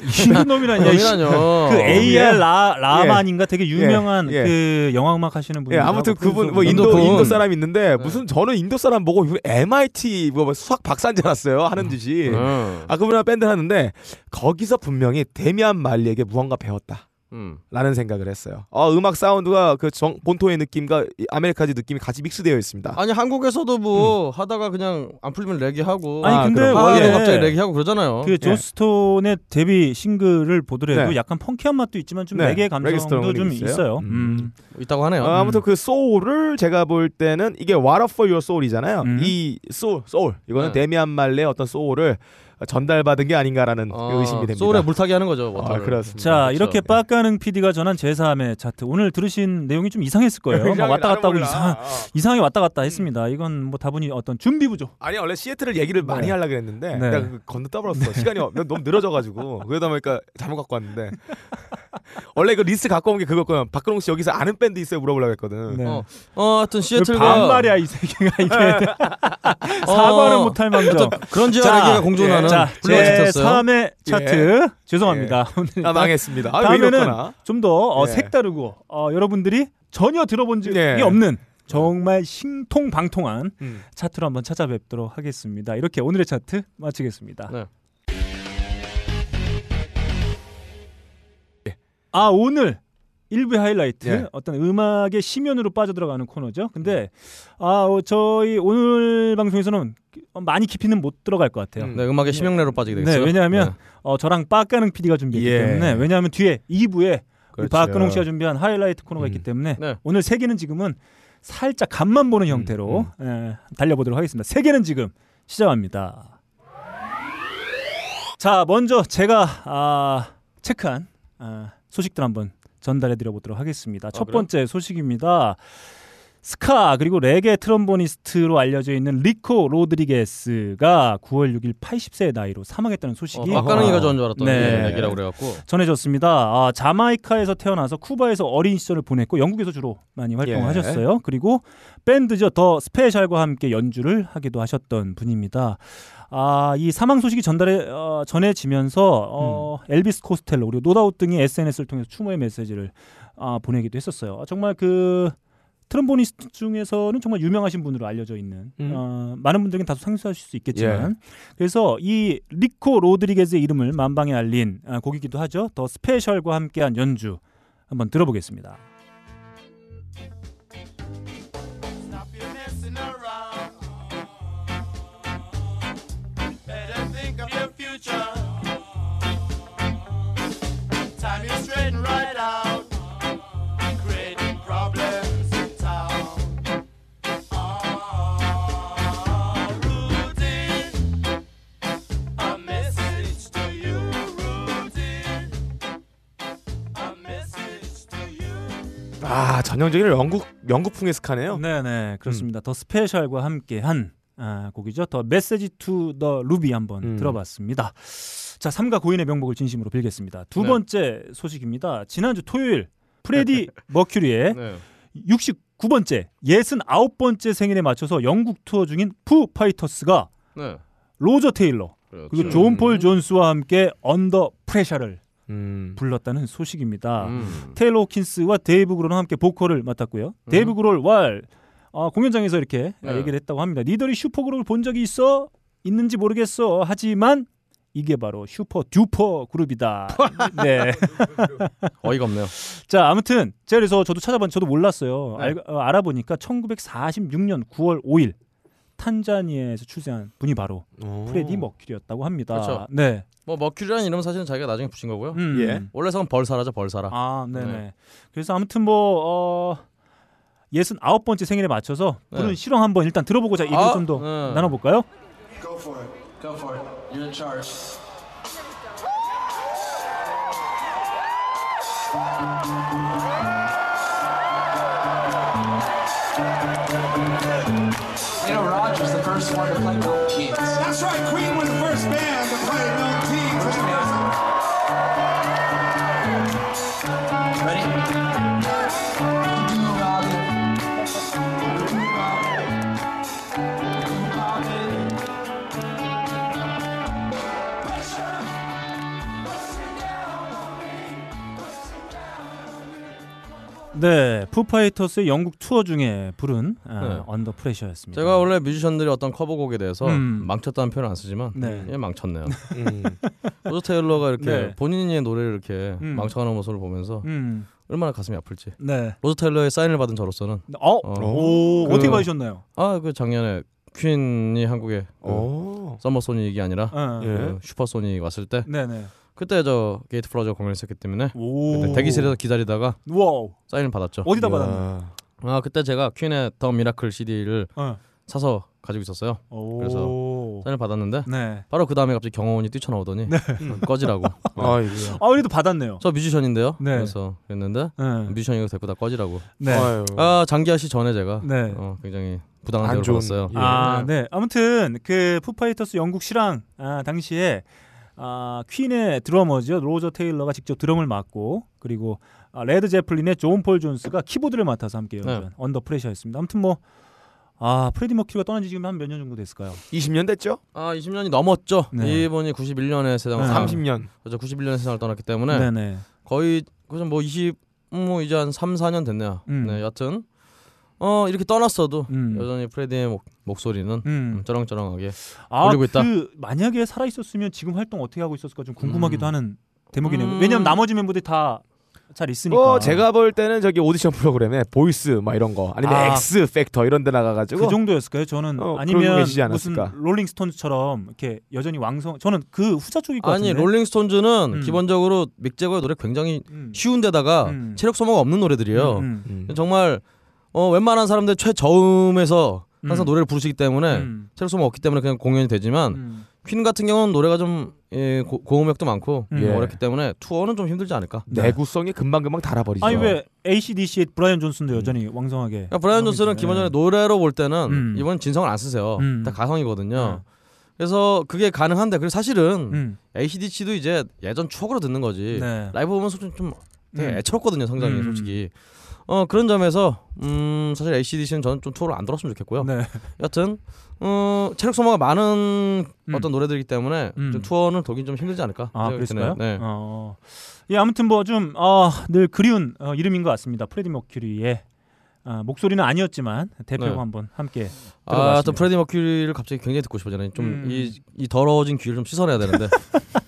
힘든 놈이라니. 야, 씨. 그럼요. 그 AR 예. 라 라만인가 되게 유명한 예. 그 영화 음악 하시는 분이 예, 아무튼 그분 뭐 인도 인도 분. 인도 사람 있는데 네. 무슨 저는 인도 사람 보고 이거 MIT 뭐 수학 박사인 줄 알았어요 하는 짓이 음. 아 그분이랑 밴드 하는데 거기서 분명히 데미안 말리에게 무언가 배웠다. 음. 라는 생각을 했어요. 어, 음악 사운드가 그 정, 본토의 느낌과 이 아메리카지 느낌이 같이 믹스되어 있습니다. 아니 한국에서도 뭐 하다가 그냥 안 풀리면 레게 하고 아니 아, 근데 원래 갑자기 레게 하고 그러잖아요. 그 조스톤의 데뷔 싱글을 보더라도 네. 약간 펑키한 맛도 있지만 좀 네. 레게 감성도 좀 있어요. 있어요. 음. 음. 있다고 하네요. 어, 아무튼 그 소울을 제가 볼 때는 이게 Water For Your Soul이잖아요. 음. 이 소울, 소울 이거는 네. 데미안 말리의 어떤 소울을 전달받은 게 아닌가라는 어, 의심이 됩니다. 소울에 물타기 하는 거죠. 아, water를. 그렇습니다. 자 그렇죠. 이렇게 빡가능 PD가 전한 제3의 차트 오늘 들으신 내용이 좀 이상했을 거예요. 막 왔다 갔다 하고 이상 이상하게 왔다 갔다 했습니다. 이건 뭐 다분히 어떤 준비 부족. 아니 원래 시애틀을 얘기를 많이 네. 하려고 했는데 네. 내가 그 건너 떠버렸어. 시간이 없- 너무 늘어져가지고 그러다 보니까 잘못 갖고 왔는데 원래 그 리스트 갖고 온 게 그거였거든. 박근홍 씨 여기서 아는 밴드 있어요 물어보려고 했거든. 네. 어, 어, 하여튼 시애틀과 반말이야 이 세계가 이게 [laughs] 사과는 어, 못할 망정. 그런지와 자, 레게가 공존하는 자, 훌륭한 제 차트였어요. 3의 차트 [laughs] 죄송합니다. 오늘 아 망했습니다. 아, 왜 다음에는 이렇거나? 좀더 어, 예. 색다르고 어, 여러분들이 전혀 들어본 적이 예. 없는 정말 신통방통한 음. 차트로 한번 찾아뵙도록 하겠습니다. 이렇게 오늘의 차트 마치겠습니다. 네. 아 오늘 일부 하이라이트 예. 어떤 음악의 심연으로 빠져들어가는 코너죠. 근데 아 어, 저희 오늘 방송에서는 많이 깊이는 못 들어갈 것 같아요. 음. 네, 음악의 심형래로 빠지게 네, 되겠어요. 왜냐하면 네. 어, 저랑 빡가는 PD가 준비했기 예. 때문에 왜냐하면 뒤에 2부에 그렇죠. 박근홍 씨가 준비한 하이라이트 코너가 있기 음. 때문에 네. 오늘 세 개는 지금은 살짝 간만 보는 형태로 예, 달려보도록 하겠습니다. 세 개는 지금 시작합니다. 자, 먼저 제가 아, 체크한 아, 소식들 한번 전달해 드려 보도록 하겠습니다. 첫 그래요? 번째 소식입니다. 스카 그리고 레게 trombonist로 알려져 있는 리코 로드리게스가 9월 6일 80세의 나이로 사망했다는 소식이 어, 빡가능이가 좋아하는 줄 알았더니 네. 레게라고 그래갖고 전해졌습니다. 아, 자마이카에서 태어나서 쿠바에서 어린 시절을 보냈고 영국에서 주로 많이 활동하셨어요. 그리고 밴드죠 더 스페셜과 함께 연주를 하기도 하셨던 분입니다. 아, 이 사망 소식이 전달해 어, 전해지면서 어, 엘비스 코스텔로 그리고 노다웃 등이 SNS를 통해서 추모의 메시지를 아, 보내기도 했었어요. 아, 정말 그 trombonist 중에서는 정말 유명하신 분으로 알려져 있는 음. 어, 많은 분들은 다소 생소하실 수 있겠지만 그래서 이 리코 로드리게즈의 이름을 만방에 알린 아, 곡이기도 하죠. 더 스페셜과 함께한 연주 한번 들어보겠습니다. 아 전형적인 영국 영국풍의 스카네요. 네네 그렇습니다. 더 스페셜과 함께한 아, 곡이죠. The Message To You Rudy 한번 음. 들어봤습니다. 자 삼가 고인의 명복을 진심으로 빌겠습니다. 두 네. 번째 소식입니다. 지난주 토요일 프레디 [laughs] 머큐리의 네. 69번째 69번째 생일에 맞춰서 영국 투어 중인 푸 파이터스가 네. 로저 테일러 그렇죠. 그리고 존 폴 존스와 함께 Under Pressure를 음. 불렀다는 소식입니다. 음. 테일러 호킨스와 데이브 그롤은 함께 보컬을 맡았고요. 데이브 그롤 왈 어, 공연장에서 이렇게 네. 얘기를 했다고 합니다. 니들이 슈퍼 그룹을 본 적이 있어? 있는지 모르겠어. 하지만 이게 바로 super duper 그룹이다. [laughs] 네. 어이가 없네요. 자, 아무튼 제가 그래서 저도 찾아봤 저도 몰랐어요. 네. 알, 어, 알아보니까 1946년 9월 5일 탄자니아에서 출생한 분이 바로 프레디 머큐리였다고 합니다. 그렇죠. 네. 뭐 머큐리라는 이름은 사실은 자기가 나중에 붙인 거고요. 음. 예. 원래 성은 벌사라죠, 벌사라. 아, 네네. 네. 그래서 아무튼 뭐 어, 예순 아홉 번째 생일에 맞춰서 부른 네. 실황 한번 일단 들어보고자 얘기를 아, 좀더 네. 나눠볼까요? Go for it. Go for it. You're in charge. You know, Roger's the first one to play Milton Keynes. That's right. Queen was the first band to play Milton Keynes. 네, Foo Fighters의 영국 투어 중에 부른 아, 네. Under Pressure였습니다. 제가 원래 뮤지션들이 어떤 커버곡에 대해서 음. 망쳤다는 표현 안 쓰지만 네. 예, 망쳤네요. 음. [laughs] 로저 테일러가 이렇게 네. 본인의 노래를 이렇게 음. 망쳐가는 모습을 보면서 음, 얼마나 가슴이 아플지. 네. 로저 테일러의 사인을 받은 저로서는 어, 어. 오, 그- 어떻게 받으셨나요? 아 그 작년에 Queen이 한국에 그 오. Summer Sonic이 아니라 어. 예. 그 Super Sonic 왔을 때 네네. 그때 저 Gate Flowers 공연했었기 때문에 오. 그때 대기실에서 기다리다가 와우. 사인을 받았죠. 어디다 야. 받았나요? 아 그때 제가 퀸의 더 미라클 CD를 어. 사서 가지고 있었어요. 오. 그래서 사인을 받았는데 네. 바로 그 다음에 갑자기 경호원이 뛰쳐나오더니 어, 꺼지라고. 아이고야. [laughs] 아, 그래도 받았네요. 저 뮤지션인데요. 네. 그래서 그랬는데 네. 뮤지션 이거 데리고 다 꺼지라고. 네. 아 장기하 씨 전에 제가 네. 어, 굉장히 부당한 안 대우를 받았어요. 예. 아, 네. 아무튼 그 Foo Fighters 영국 실황 아, 당시에 아, Queen의 드러머죠 로저 테일러가 직접 드럼을 맡고 그리고 아, Led Zeppelin의 존 폴 존스가 키보드를 맡아서 함께 연주한 네. Under Pressure였습니다. 아무튼 뭐 아, 프레디 머큐리가 떠난 지 지금 한 몇 년 정도 됐을까요? 20년 됐죠? 아 20년이 넘었죠. 네. 이분이 91년에 세상을 네. 떠나- 30년. 그렇죠. 91년에 세상을 떠났기 때문에 네, 네. 거의 그죠 뭐 20, 뭐 이제 한 3, 4년 됐네요. 음. 네, 여튼 어 이렇게 떠났어도 음. 여전히 프레디의 목, 목소리는 음. 쩌렁쩌렁하게 아, 울리고 있다. 그 만약에 살아 있었으면 지금 활동 어떻게 하고 있었을까 좀 궁금하기도 음. 하는 대목이네요. 음. 왜냐면 나머지 멤버들이 다 잘 있으니까. 뭐 제가 볼 때는 저기 오디션 프로그램에 Voice 막 이런 거 아니면 아. X Factor 이런 데 나가 가지고 그 정도였을까요? 저는 어, 아니면 무슨? Rolling Stones처럼 이렇게 여전히 왕성. 저는 그 후자 쪽일 것 아니 같은데. Rolling Stones는 음. 기본적으로 믹 제거의 노래 굉장히 음. 쉬운데다가 음. 체력 소모가 없는 노래들이에요. 음, 음. 정말 어, 웬만한 사람들 최저음에서 항상 음. 노래를 부르시기 때문에 음. 체력 소모 없기 때문에 그냥 공연이 되지만 음. Queen 같은 경우는 노래가 좀 예, 고, 고음역도 많고 음. 좀 예. 어렵기 때문에 투어는 좀 힘들지 않을까. 내구성이 금방금방 닳아버리죠. 아니 왜 ACDC의 브라이언 존슨도 여전히 왕성하게. 그러니까 브라이언 존슨은. 기본적으로 노래로 볼 때는 음. 이분 진성을 안 쓰세요. 음. 다 가성이거든요. 네. 그래서 그게 가능한데 그리고 사실은 음. ACDC도 이제 예전 추억으로 듣는 거지. 네. 라이브 보면 솔직히 좀 되게 음. 애처롭거든요 굉장히 음. 솔직히. 어 그런 점에서 음 사실 ACDC는 저는 좀 투어를 안 돌았으면 좋겠고요. 네. 여튼 어 체력 소모가 많은 음. 어떤 노래들이기 때문에 음. 좀 투어는 돌긴 좀 힘들지 않을까. 아, 그랬을까요? 네. 어. 예, 아무튼 뭐좀 아, 늘 그리운 어, 이름인 것 같습니다. 프레디 머큐리의 아, 목소리는 아니었지만 대표곡 네. 한번 함께 아, 들어봤습니다. 또 프레디 머큐리를 갑자기 굉장히 듣고 싶어지네. 좀 음. 이이 더러워진 귀를 좀 씻어내야 되는데. [laughs]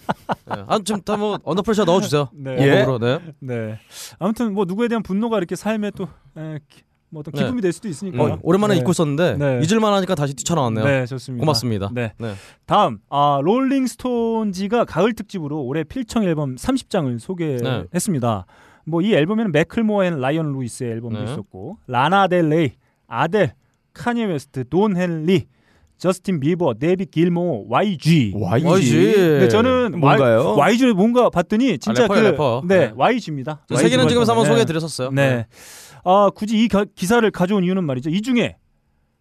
네. 아 지금 다뭐 Under Pressure 넣어주세요. [laughs] 네. 예. 원곡으로 네. 네. 아무튼 뭐 누구에 대한 분노가 이렇게 삶에 또 에, 기- 뭐 어떤 네. 기쁨이 될 수도 있으니까. 어, 오랜만에 네. 잊고 있었는데 네. 잊을만 하니까 다시 뛰쳐나왔네요. 네, 좋습니다. 고맙습니다. 네. 네. 다음 아 Rolling Stone지가 가을 특집으로 올해 필청 앨범 30장을 소개했습니다. 뭐 이 앨범에는 매클모어 앤 라이언 루이스의 앨범도 네. 있었고 라나 델 레이, 아델, 카니에 웨스트, 돈 헨리, 저스틴 비버, 데이비드 길모어, YG. YG. YG. 네, 저는 뭔가요? Y, 를 뭔가 봤더니 진짜 래퍼예요, 그 래퍼. 네, 네. YG입니다. 저 세계는 지금에서 한번 소개해 드렸었어요. 네. 아 굳이 이 가- 기사를 가져온 이유는 말이죠. 이 중에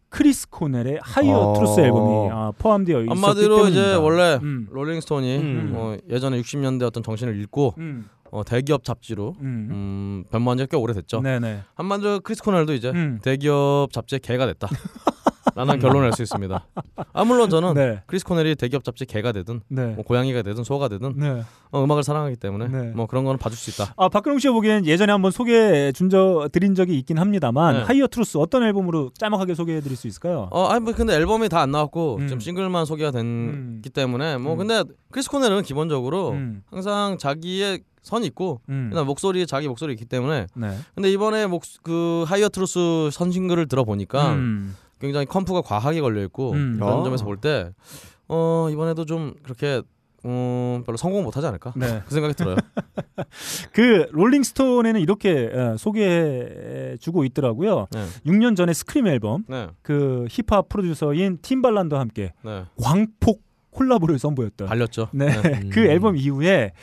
크리스 코넬의 Higher 어. Truth 앨범이 아, 포함되어 있었기 한마디로 때문입니다. 이제 원래 음. Rolling Stone이 음. 어, 예전에 60년대 어떤 정신을 잃고 음. 어, 대기업 잡지로 음. 음, 변모한 지가 꽤 오래됐죠. 네네. 한마디로 크리스 코넬도 이제 음. 대기업 잡지의 개가 됐다. [laughs] 라는 결론을 낼 수 있습니다. 아 물론 저는 네. 크리스 코넬이 대기업 잡지 개가 되든 네. 뭐 고양이가 되든 소가 되든 네. 어, 음악을 사랑하기 때문에 네. 뭐 그런 거는 봐줄 수 있다. 아 박근홍 씨가 보기엔 예전에 한번 소개해 준적 드린 적이 있긴 합니다만 네. Higher Truth 어떤 앨범으로 짤막하게 소개해 드릴 수 있을까요? 어, 아니 뭐 근데 앨범이 다 안 나왔고 음. 지금 싱글만 소개가 됐기 음. 때문에 뭐 음. 근데 크리스 코넬은 기본적으로 음. 항상 자기의 선이 있고 음. 그다음 목소리에 자기 목소리 있기 때문에 네. 근데 이번에 목, 그 Higher Truth 선 싱글을 들어보니까 음. 굉장히 comp가 과하게 걸려 있고 음. 그런 어. 점에서 볼 때 어, 이번에도 좀 그렇게 음, 별로 성공 못 하지 않을까? 네. 그 생각이 들어요. [laughs] 그 Rolling Stone에는 이렇게 어, 소개해 주고 있더라고요. 네. 6년 전에 Scream 앨범 네. 그 힙합 프로듀서인 팀발란드와 함께 네. 광폭 콜라보를 선보였던 발렸죠. 네. [laughs] 음. 그 앨범 이후에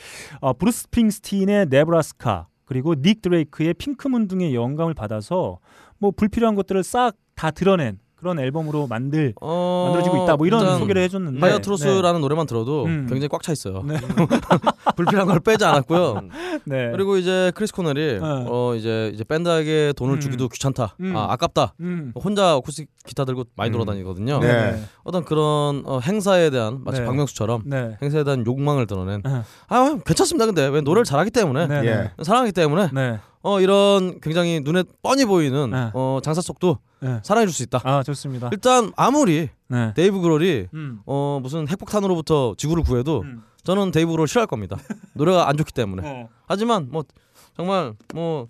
어, 브루스 스프링스틴의 Nebraska 그리고 닉 드레이크의 Pink Moon 등의 영감을 받아서 뭐 불필요한 것들을 싹 다 들어낸 그런 앨범으로 만들 어, 만들어지고 있다. 뭐 이런 소개를 해줬는데 Higher Truth라는 노래만 들어도 음. 굉장히 꽉 차 있어요. 네. [laughs] 불필요한 걸 빼지 않았고요. 네. 그리고 이제 크리스 코넬이 어. 어 이제 이제 밴드에게 돈을 음. 주기도 귀찮다. 음. 아 아깝다. 음. 혼자 어쿠스틱 기타 들고 많이 음. 돌아다니거든요. 네. 어떤 그런 어, 행사에 대한 마치 네. 박명수처럼 네. 행사에 대한 욕망을 드러낸. 어. 아 괜찮습니다. 근데 왜 노래를 잘하기 때문에 네. 예. 사랑하기 때문에 네. 어 이런 굉장히 눈에 뻔히 보이는 네. 어 장삿속도 네. 사랑해 줄 수 있다. 아 좋습니다. 일단 아무리 네. 데이브 그롤이 음. 어 무슨 핵폭탄으로부터 지구를 구해도 음. 저는 데이브 그롤 싫어할 겁니다. [laughs] 노래가 안 좋기 때문에. 네. 하지만 뭐 정말 뭐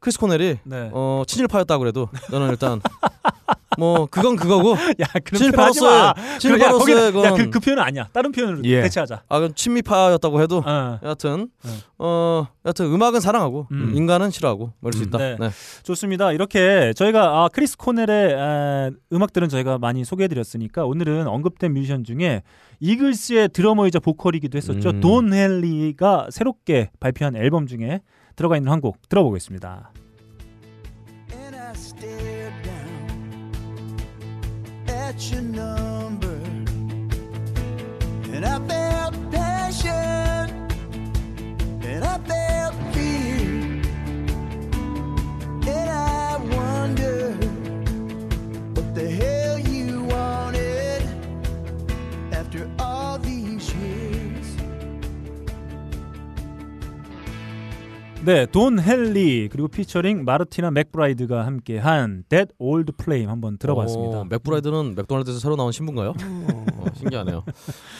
크리스 코넬이 네. 어 친일파였다 그래도 저는 일단 [laughs] 뭐 그건 그거고 [laughs] 야 그런 친일파로서의 마. 친일파로서의 야, 그건 그, 그 표현은 아니야. 다른 표현으로 예. 대체하자. 아 그건 친미파였다고 해도 어. 여하튼 네. 어 여하튼 음악은 사랑하고 음. 인간은 싫어하고 뭐 이럴 수 음. 있다. 네. 네. 좋습니다. 이렇게 저희가 아, 크리스 코넬의 아, 음악들은 저희가 많이 소개해 드렸으니까 오늘은 언급된 뮤지션 중에 이글스의 드러머이자 보컬이기도 했었죠. 음. 돈 헨리가 새롭게 발표한 앨범 중에 들어가 있는 한 곡 들어보겠습니다. got your number, and I've been. 네, 돈 헨리 그리고 피처링 마르티나 맥브라이드가 함께한 That Old Flame 한번 들어봤습니다. 어, 맥브라이드는 맥도날드에서 새로 나온 신부인가요? 어, 신기하네요.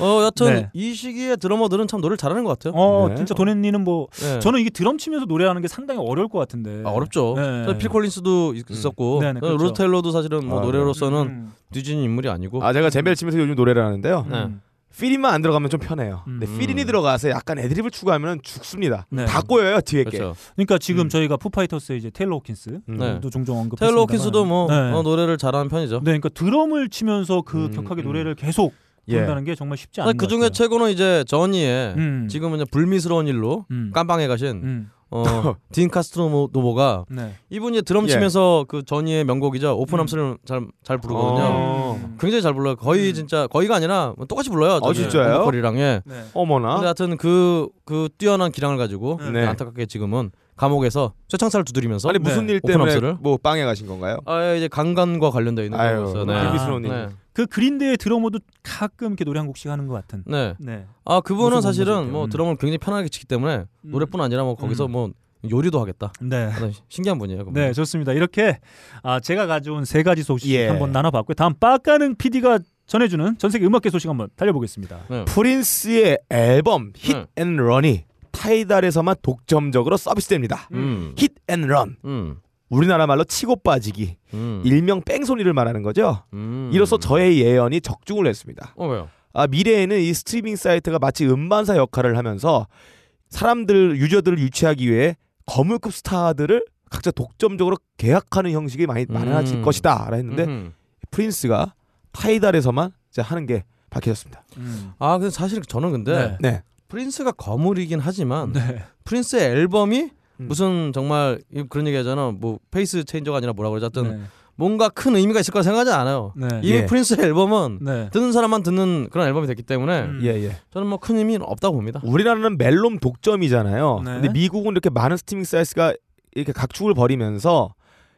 어 여하튼 네. 이 시기에 드러머들은 참 노래를 잘하는 것 같아요. 어, 네. 진짜 돈 헨리는 뭐 네. 저는 이게 드럼 치면서 노래하는 게 상당히 어려울 것 같은데. 아, 어렵죠. 네. 필 콜린스도 있- 있었고 네, 네, 그렇죠. 로저 테일러도 사실은 뭐 아, 노래로서는 음, 뒤진 인물이 아니고 아 제가 젬베 치면서 요즘 노래를 하는데요. 음, fill-in만 안 들어가면 좀 편해요. 음. 근데 fill-in이 들어가서 약간 애드립을 추가하면 죽습니다. 네. 다 꼬여요 뒤에 게. 그렇죠. 그러니까 지금 음. 저희가 푸파이터스의 이제 테일러 호킨스 음. 네. 도 종종 언급. 테일러 호킨스도 뭐 네. 어, 노래를 잘하는 편이죠. 네, 그러니까 드럼을 치면서 그 음, 격하게 음. 노래를 계속 예. 부른다는 게 정말 쉽지 않은 그것 중에. 최고는 이제 저니의 음. 지금은 이제 불미스러운 일로 음. 깜방에 가신 음. 어, [laughs] 딘 카스트로노보가 네. 이분이 드럼 예. 치면서 그 저니의 명곡이죠 Open Arms를 잘잘 부르거든요. 어. 굉장히 잘 불러요. 거의 음. 진짜 거의가 아니라 뭐 똑같이 불러요. 아, 진짜요? 보컬이랑 예. 네. 어머나. 근데 하여튼 그, 그 뛰어난 기량을 가지고 네. 안타깝게 지금은 감옥에서 쇠창살을 두드리면서 아니 무슨 네. 일 때문에 Open Arms를? 뭐 빵에 가신 건가요? 아 이제 강간과 관련돼 있는 아유, 거였어요. 아, 불미스러운 일. 네. 그 그린데이의 드러머도 가끔 이렇게 노래 한 곡씩 하는 것 같은. 네. 네. 아 그분은 사실은. 뭐 음. 드럼을 굉장히 편하게 치기 때문에 음. 노래뿐 아니라 뭐 거기서 음. 뭐 요리도 하겠다. 네. 아, 신기한 분이에요. 그분. 네, 좋습니다. 이렇게 아, 제가 가져온 세 가지 소식 예. 한번 나눠봤고요. 다음 빠까는 PD가 전해주는 전 세계 음악계 소식 한번 달려보겠습니다. 네. 프린스의 앨범 네. hit앤런이 타이달에서만 독점적으로 서비스됩니다. 음. hit앤런 음. 우리나라 말로 치고 빠지기 음. 일명 뺑소니를 말하는 거죠. 음. 이로써 저의 예언이 적중을 했습니다. 어 왜요? 아, 미래에는 이 스트리밍 사이트가 마치 음반사 역할을 하면서 사람들 유저들을 유치하기 위해 거물급 스타들을 각자 독점적으로 계약하는 형식이 많이 많아질 음. 것이다라 했는데 음흠. 프린스가 타이달에서만 이제 하는 게 밝혀졌습니다. 음. 아 근데 사실 저는 근데 네. 프린스가 거물이긴 하지만 네. 프린스의 앨범이 음. 무슨 정말 이- 그런 얘기 하잖아. 뭐 pace changer가 아니라 뭐라고 그러지? 하여튼 네. 뭔가 큰 의미가 있을 거라 생각하지 않아요. 네. 이미 예. 프린스의 앨범은 네. 듣는 사람만 듣는 그런 앨범이 됐기 때문에 음. 예, 예. 저는 뭐 큰 의미는 없다고 봅니다. 우리나라는 멜론 독점이잖아요. 네. 근데 미국은 이렇게 많은 스트리밍 사이트가 이렇게 각축을 벌이면서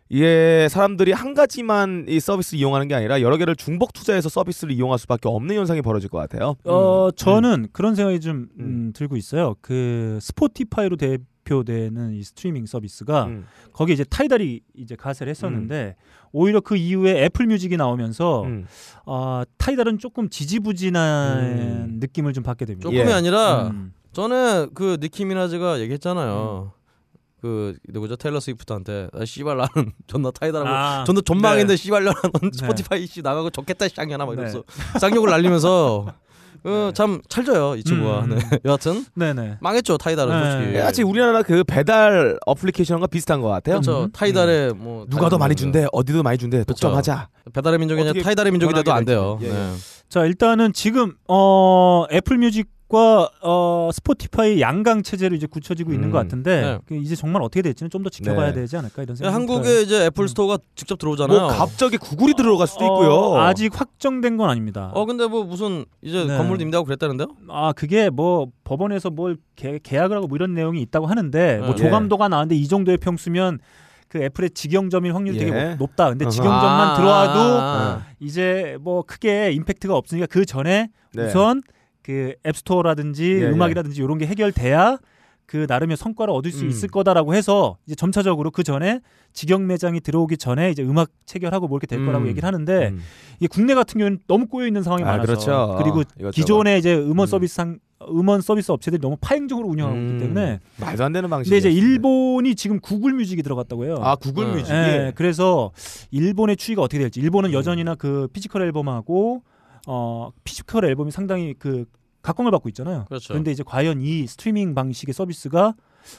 이게 사람들이 한 가지만 이 서비스를 이용하는 게 아니라 여러 개를 중복 투자해서 서비스를 이용할 수밖에 없는 현상이 벌어질 것 같아요. 어, 저는 그런 생각이 좀 음, 음. 들고 있어요. 그 스포티파이로 대표되는 이 스트리밍 서비스가 음. 거기에 이제 타이달이 이제 가세를 했었는데 오히려 그 이후에 애플 뮤직이 나오면서 음. 아, 타이달은 조금 지지부진한 음. 느낌을 좀 받게 됩니다. 조금이 예. 아니라 음. 전에 그 니키 미나즈가 얘기했잖아요. 그 누구죠 테일러 스위프트한테 아, 씨발 나는 [laughs] 존나 타이달하고 아, 존나 존망인데 네. 씨발 나는 스포티파이 씨 나가고 좋겠다 쌍년아 막 네. 이러면서 [laughs] 쌍욕을 날리면서 어, 참 찰져요 이 친구가. 음. 네. [laughs] 여하튼 네네. 망했죠 타이달은 네. 솔직히. 마치 우리나라 그 배달 어플리케이션과 비슷한 것 같아요. 그렇죠. 음. 타이달에 뭐 누가 더 많이 준대, 어디도 많이 준대, 독점하자. 배달의 민족이 아니라 어떻게 타이달의 민족이 돼도 안 돼요. 변하게 네. 자 일단은 지금 어 애플 뮤직 과 어 스포티파이 양강 체제로 이제 굳혀지고 있는 음. 것 같은데 네. 그 이제 정말 어떻게 될지는 좀 더 지켜봐야 네. 되지 않을까 이런 네, 생각이 한국에 이제 애플 스토어가 직접 들어오잖아요. 뭐 갑자기 구글이 들어갈 수도 어, 있고요. 아직 확정된 건 아닙니다. 어 근데 뭐 무슨 이제 네. 건물 임대하고 그랬다는데요? 아 그게 뭐 법원에서 뭘 계, 계약을 하고 뭐 이런 내용이 있다고 하는데 뭐 예. 조감도가 나왔는데 이 정도의 평수면 그 애플의 직영점일 확률이 되게 예. 뭐 높다. 근데. 직영점만 아, 들어와도 아, 이제 뭐 크게 임팩트가 없으니까 그 전에 네. 우선 그 앱스토어라든지 예, 예. 음악이라든지 이런 게 해결돼야 그 나름의 성과를 얻을 수 음. 있을 거다라고 해서 이제 점차적으로 그 전에 직영 매장이 들어오기 전에 이제 음악 체결하고 뭐 이렇게 될 거라고 음. 얘기를 하는데 음. 이게 국내 같은 경우는 너무 꼬여 있는 상황이 아, 많아서 그렇죠. 그리고 이것저것. 기존의 이제 음원 음. 서비스 상 음원 서비스 업체들이 너무 파행적으로 운영하고 있기 음. 때문에 말도 안 되는 방식. 근데 이제 일본이 지금 구글 뮤직이 들어갔다고 해요. 아 구글 네. 뮤직이 예, 그래서 일본의 추이가 어떻게 될지 일본은 음. 여전히나 그 피지컬 앨범하고 어 피지컬 앨범이 상당히 그 각광을 받고 있잖아요. 그렇죠. 런데 이제 과연 이 스트리밍 방식의 서비스가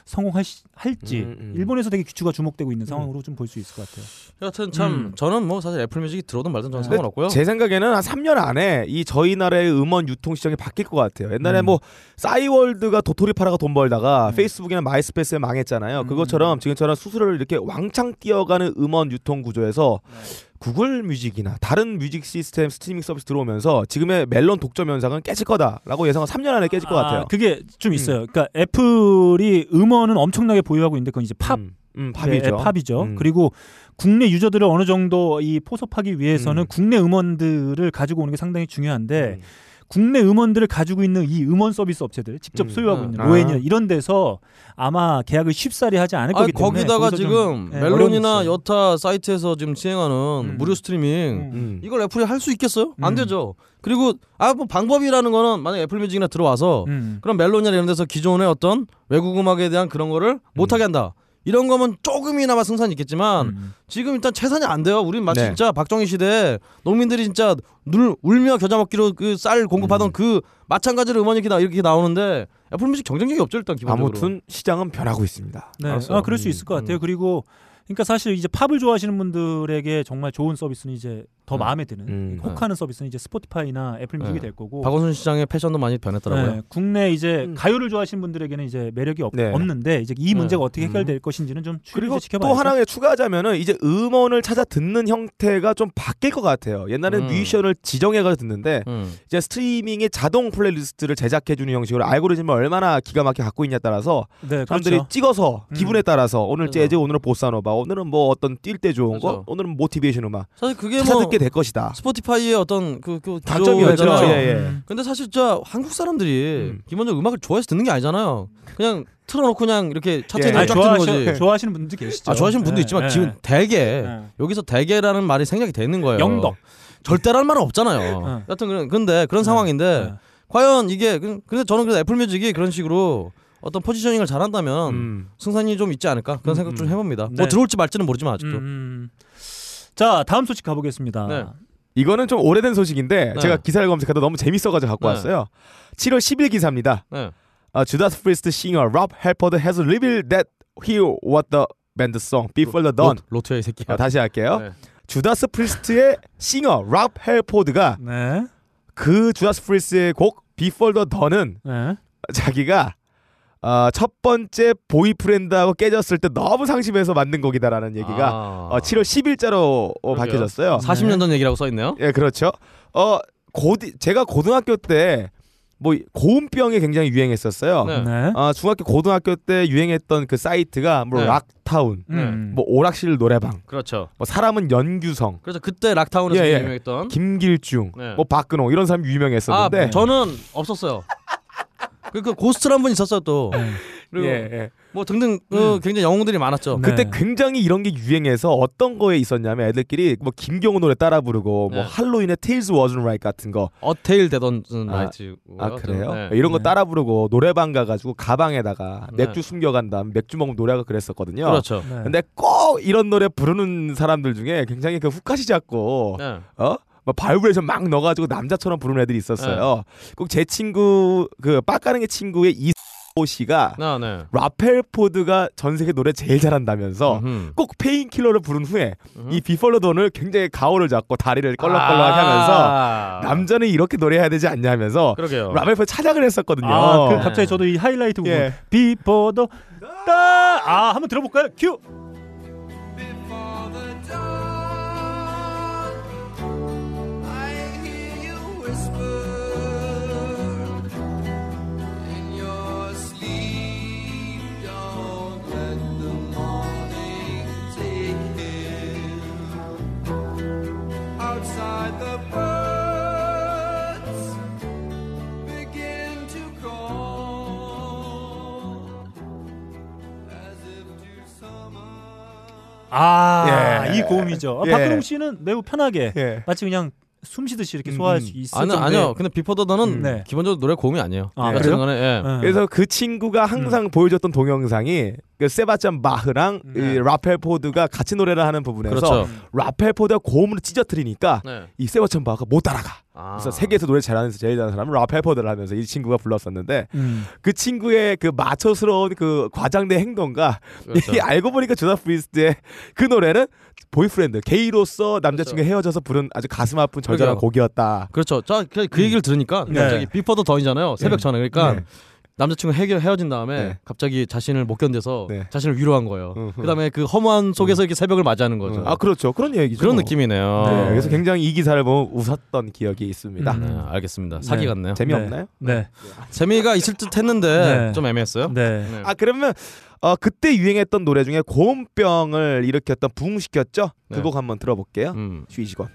성공할지 음, 음. 일본에서 되게 귀추가 주목되고 있는 상황으로 좀볼 수 있을 것 같아요. 여하튼 참 음. 저는 뭐 사실 애플 뮤직이 들어오든 말든 저는 네. 상관없고요. 제 생각에는 한 3년 안에 이 저희 나라의 음원 유통 시장이 바뀔 것 같아요. 옛날에 음. 뭐 싸이월드가 도토리 팔아가 돈 벌다가 음. 페이스북이나 마이스페이스에 망했잖아요. 음. 그것처럼 지금처럼 수수료를 이렇게 왕창 뛰어가는 음원 유통 구조에서 네. 구글 뮤직이나 다른 뮤직 시스템 스트리밍 서비스 들어오면서 지금의 멜론 독점 현상은 깨질 거다라고 예상은 3년 안에 깨질 것 같아요. 그게 좀 있어요. 그러니까 애플이 음원은 엄청나게 보유하고 있는데 그건 이제 팝 음, 음, 팝이죠. 팝이죠. 팝이죠. 음. 그리고 국내 유저들을 어느 정도 이 포섭하기 위해서는 음. 국내 음원들을 가지고 오는 게 상당히 중요한데 음. 국내 음원들을 가지고 있는 이 음원 서비스 업체들 직접 음. 소유하고 음. 있는 아. 로엔이나 이런 데서 아마 계약을 쉽사리 하지 않을 아 거기 때문에 거기다가 지금 예, 멜론이나. 여타 사이트에서 지금 시행하는 음. 무료 스트리밍 음. 음. 이걸 애플이 할 수 있겠어요? 안 음. 되죠. 그리고 아 뭐 방법이라는 거는 만약 애플 뮤직이나 들어와서 음. 그럼 멜론이나 이런 데서 기존의 어떤 외국 음악에 대한 그런 거를 못 하게 한다. 이런 거면 조금이나마 승산이 있겠지만 음. 지금 일단 채산이 안 돼요. 우린 마치 네. 진짜 박정희 시대 농민들이 진짜 눌 울며 겨자 먹기로 그 쌀 공급하던 음. 그 마찬가지로 음원이 이렇게, 나, 이렇게 나오는데 애플 뮤직 경쟁력이 없죠 일단 기본적으로. 아무튼 시장은 변하고 있습니다. 네, 알았어요. 아, 그럴 수 음, 있을 것 같아요. 음. 그리고 그러니까 사실 이제 팝을 좋아하시는 분들에게 정말 좋은 서비스는 이제 더 음. 마음에 드는 음. 혹하는 서비스는 이제 스포티파이나 애플 뮤직이 네. 될 거고 박원순 시장의 패션도 많이 변했더라고요. 네, 국내 이제 음. 가요를 좋아하시는 분들에게는 이제 매력이 없, 네. 없는데 이제 이 문제가 어떻게 음. 해결될 것인지는 좀 그리고 추리를 지켜봐야죠. 또 하나 추가하자면은 이제 음원을 찾아 듣는 형태가 좀 바뀔 것 같아요. 옛날에는 음. 뮤지션을 지정해가지고 듣는데 음. 이제 스트리밍의 자동 playlist를 제작해주는 형식으로 알고리즘을 얼마나 기가 막히게 갖고 있냐에 따라서 네, 사람들이 그렇죠. 찍어서 음. 기분에 따라서 오늘 그래서. 재즈, 오늘은 보사노바, 오늘은 뭐 어떤 뛸 때 좋은 거, 그래서. 오늘은 motivation 음악 사실 그게 뭐 듣게 될 것이다. 스포티파이의 어떤 그, 그 단점이었죠. 예, 예. 음. 근데 사실 진짜 한국 사람들이 음. 기본적으로 음악을 좋아해서 듣는 게 아니잖아요. 그냥 틀어놓고 그냥 이렇게 차트에 예. 쫙 좋아하시, 거지. 좋아하시는 분들 계시죠. 아 좋아하시는 분도 네, 있지만 네. 지금 대개 네. 여기서 대개라는 말이 생략이 돼 있는 거예요. 영덕. 절대라는 말은 없잖아요. 네. 여튼 그런 근데 그런 상황인데 네. 과연 이게 그- 근데 저는 그래서 애플 뮤직이 그런 식으로 어떤 포지셔닝을 잘한다면 음. 승산이 좀 있지 않을까 그런 음, 생각 좀 음. 해봅니다. 네. 뭐 들어올지 말지는 모르지만 아직도. 음. 자 다음 소식 가보겠습니다. 네. 이거는 좀 오래된 소식인데 네. 제가 기사를 검색하다 너무 재밌어가지고 갖고 네. 왔어요. 7월 10일 기사입니다. 네. Uh, Judas Priest singer Rob Halford has revealed that he wrote the band song Before the Dawn. 로, 이 새끼야. 아, 다시 할게요. 네. 주다스 프리스트의 싱어 랍 헬포드가 네. 그 주다스 프리스트의 곡 Before the Dawn은 네. 자기가 어, 첫 번째 보이프렌드하고 깨졌을 때 너무 상심해서 만든 곡이다라는 얘기가 아. 어, 7월 10일자로 어. 밝혀졌어요. 40년 전 얘기라고 써 있네요. 예, 그렇죠. 어, 고 제가 고등학교 때 뭐 고음병이 굉장히 유행했었어요. 네. 네. 어, 중학교 고등학교 때 유행했던 그 사이트가 뭐 네. 락타운, 음. 뭐 오락실 노래방, 그렇죠. 뭐 사람은 연규성, 그래서 그때 락타운에서 예, 예. 유명했던 김길중, 네. 뭐 박근홍 이런 사람이 유명했었는데 아 저는 없었어요. 그, 그 고스트란 분 있었어요 또. 네. 그리고 예, 예. 뭐 등등 어, 굉장히 영웅들이 많았죠. 네. 그때 굉장히 이런 게 유행해서 어떤 거에 있었냐면 애들끼리 뭐 김경호 노래 따라 부르고 뭐 네. 헬로윈의 Tale That Wasn't Right 같은 거. A Tale That Wasn't 아, Right. 아 그래요? 네. 이런 거 네. 따라 부르고 노래방 가가지고 가방에다가 네. 맥주 숨겨간 다음 맥주 먹으면 노래가 그랬었거든요. 그렇죠. 네. 근데 꼭 이런 노래 부르는 사람들 중에 굉장히 그 후까시 잡고 네. 어? 막 바이브레이션 막 넣어가지고 남자처럼 부르는 애들이 있었어요. 네. 꼭 제 친구 그 빡가능의 친구의 이호 [laughs] 씨가 아, 네. 랍 핼포드가 전 세계 노래 제일 잘한다면서 음흠. 꼭 Painkiller를 부른 후에 음흠. 이 비follow 돈을 굉장히 가오를 잡고 다리를 껄렁껄렁하게 하면서 아. 남자는 이렇게 노래해야 되지 않냐면서 그러게요. 랍 핼포드 찬양을 했었거든요. 아, 그 갑자기 저도 이 하이라이트 부분 예. Before the Da. 아, 한번 들어볼까요? 큐. 아, 예. 이 고음이죠. 아, 예. 박근홍 씨는 매우 편하게 예. 마치 그냥 숨 쉬듯이 이렇게 소화할 음. 수 있을 아니 정도의 아니요. 근데 Before the Dawn은 음. 네. 기본적으로 노래 고음이 아니에요. 아, 여튼 그래요? 예. 예. 그래서 그 친구가 항상 보여줬던 동영상이 그 세바스찬 바흐랑 네. 이 랍 핼포드가 같이 노래를 하는 부분에서 그렇죠. 랍 핼포드가 고음으로 찢어뜨리니까 네. 이 세바스찬 바흐가 못 따라가. 아. 그래서 세계에서 노래 잘하는 제일 잘하는 사람은 랍 핼포드를 하면서 이 친구가 불렀었는데 음. 그 친구의 그 마초스러운 그 과장된 행동과 그렇죠. 이 알고 보니까 주다스 프리스트의 그 노래는 보이프렌드 게이로서 남자친구 가 헤어져서 부른 아주 가슴 아픈 절절한 그러게요. 곡이었다. 그렇죠. 자, 그, 그 얘기를 들으니까 네. 갑자기 Before the Dawn이잖아요. 새벽 전에. 그러니까 네. 남자친구 헤어, 헤어진 다음에 네. 갑자기 자신을 못 견뎌서 네. 자신을 위로한 거예요. 음흠. 그다음에 그 허무한 속에서 이렇게 새벽을 맞이하는 거죠. 아 그렇죠. 그런 얘기죠. 그런 느낌이네요. 네, 그래서 굉장히 이 기사를 보면 웃었던 기억이 있습니다. 음. 네, 알겠습니다. 사기 네. 같네요. 재미없나요? 네. 재미가 있을 듯 했는데 네. 좀 애매했어요. 네. 네. 아 그러면 어, 그때 유행했던 노래 중에 고음병을 일으켰던 부흥시켰죠? 네. 그곡 한번 들어볼게요. 음. 쉬시건.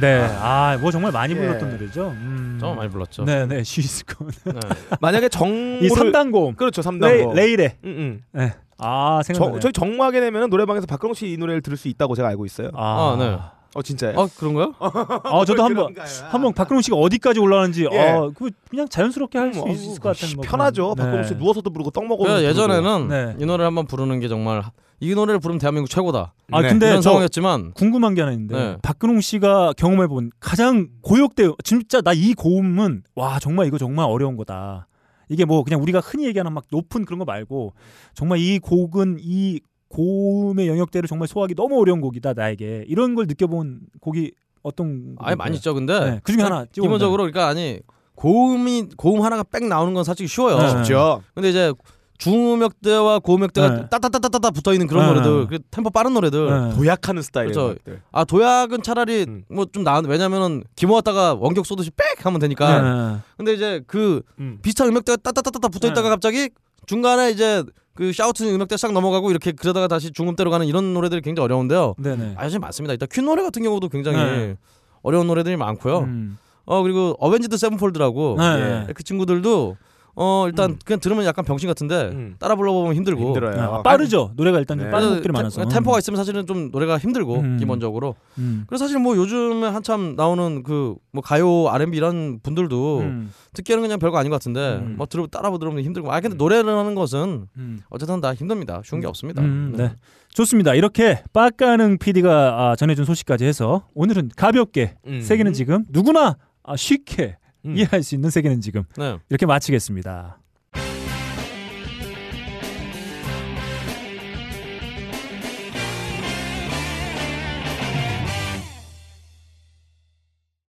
네. 아, 뭐 정말 많이 예. 불렀던 노래죠. 음. 정말 많이 불렀죠. 네, 네. [laughs] 쉬스콘. 네. [laughs] 만약에 정모를 이 3단 고음. 그렇죠. 3단 레이, 곡. 레이레. 응, 응. 네. 아, 저, 생각나네. 저희 정모하게 되면 노래방에서 박근홍 씨 이 노래를 들을 수 있다고 제가 알고 있어요. 아, 아, 네. 어 진짜요? 아 그런가요? 아, [laughs] 저도 한번? 한번 박근홍 씨가 어디까지 올라가는지 예. 어, 그 그냥 자연스럽게 할수 음, 있을 것 같은 뭐 편하죠. 그런- 박근홍 씨 네. 누워서도 부르고 떡 먹어. 그러니까 예전에는 네. 이 노래를 한번 부르는 게 정말 이 노래를 부르면 대한민국 최고다. 아, 네. 근데 상황이었지만 궁금한 게 하나 있는데 네. 박근홍 씨가 경험해 본 가장 고역대 진짜 나 이 고음은 와 정말 이거 정말 어려운 거다. 이게 뭐 그냥 우리가 흔히 얘기하는 막 높은 그런 거 말고 정말 이 곡은 이 고음의 영역대를 정말 소화하기 너무 어려운 곡이다 나에게 이런 걸 느껴본 곡이 어떤 아예 많이 있죠. 근데 네, 그 중에 하나 찍어본다면. 기본적으로 그러니까 아니 고음이 고음 하나가 빽 나오는 건 솔직히 쉬워요. 네. 쉽죠. 근데 이제 중음역대와 고음역대가 네. 따따따따따 붙어 있는 그런 네. 노래들, 그 템포 빠른 노래들. 네. 도약하는 스타일의 그렇죠. 아 도약은 차라리 음. 뭐좀 나은 왜냐면은 기 모았다가 원기옥 쏘듯이 빽 하면 되니까. 네. 근데 이제 그 음. 비슷한 음역대가 따따따따따 붙어 있다가 네. 갑자기 중간에 이제 그 shout 음역대 싹 넘어가고 이렇게 그러다가 다시 중음대로 가는 이런 노래들이 굉장히 어려운데요. 네네. 아주 많습니다. 일단 퀸 노래 같은 경우도 굉장히 네. 어려운 노래들이 많고요. 음. 어 그리고 어벤지드 세븐폴드라고 네. 예, 그 친구들도 어 일단 그냥 들으면 약간 병신 같은데 음. 따라 불러보면 힘들고 힘들어요. 아, 빠르죠 노래가 일단 좀 네. 빠른 그래서 곡들이 테- 많아서 템포가 있으면 사실은 좀 노래가 힘들고 음. 기본적으로 음. 그래서 사실 뭐 요즘에 한참 나오는 그 뭐 가요 R&B 이런 분들도 음. 듣기에는 그냥 별거 아닌 것 같은데 음. 뭐 들어 따라 들으면 힘들고 아 근데 노래를 하는 것은 음. 어쨌든 다 힘듭니다 쉬운 게 없습니다 음, 네. 좋습니다. 이렇게 빡가능 PD가 아, 전해준 소식까지 해서 오늘은 가볍게 음. 세계는 지금 누구나 아, 쉽게 음. 이해할 수 있는 세계는 지금 네. 이렇게 마치겠습니다.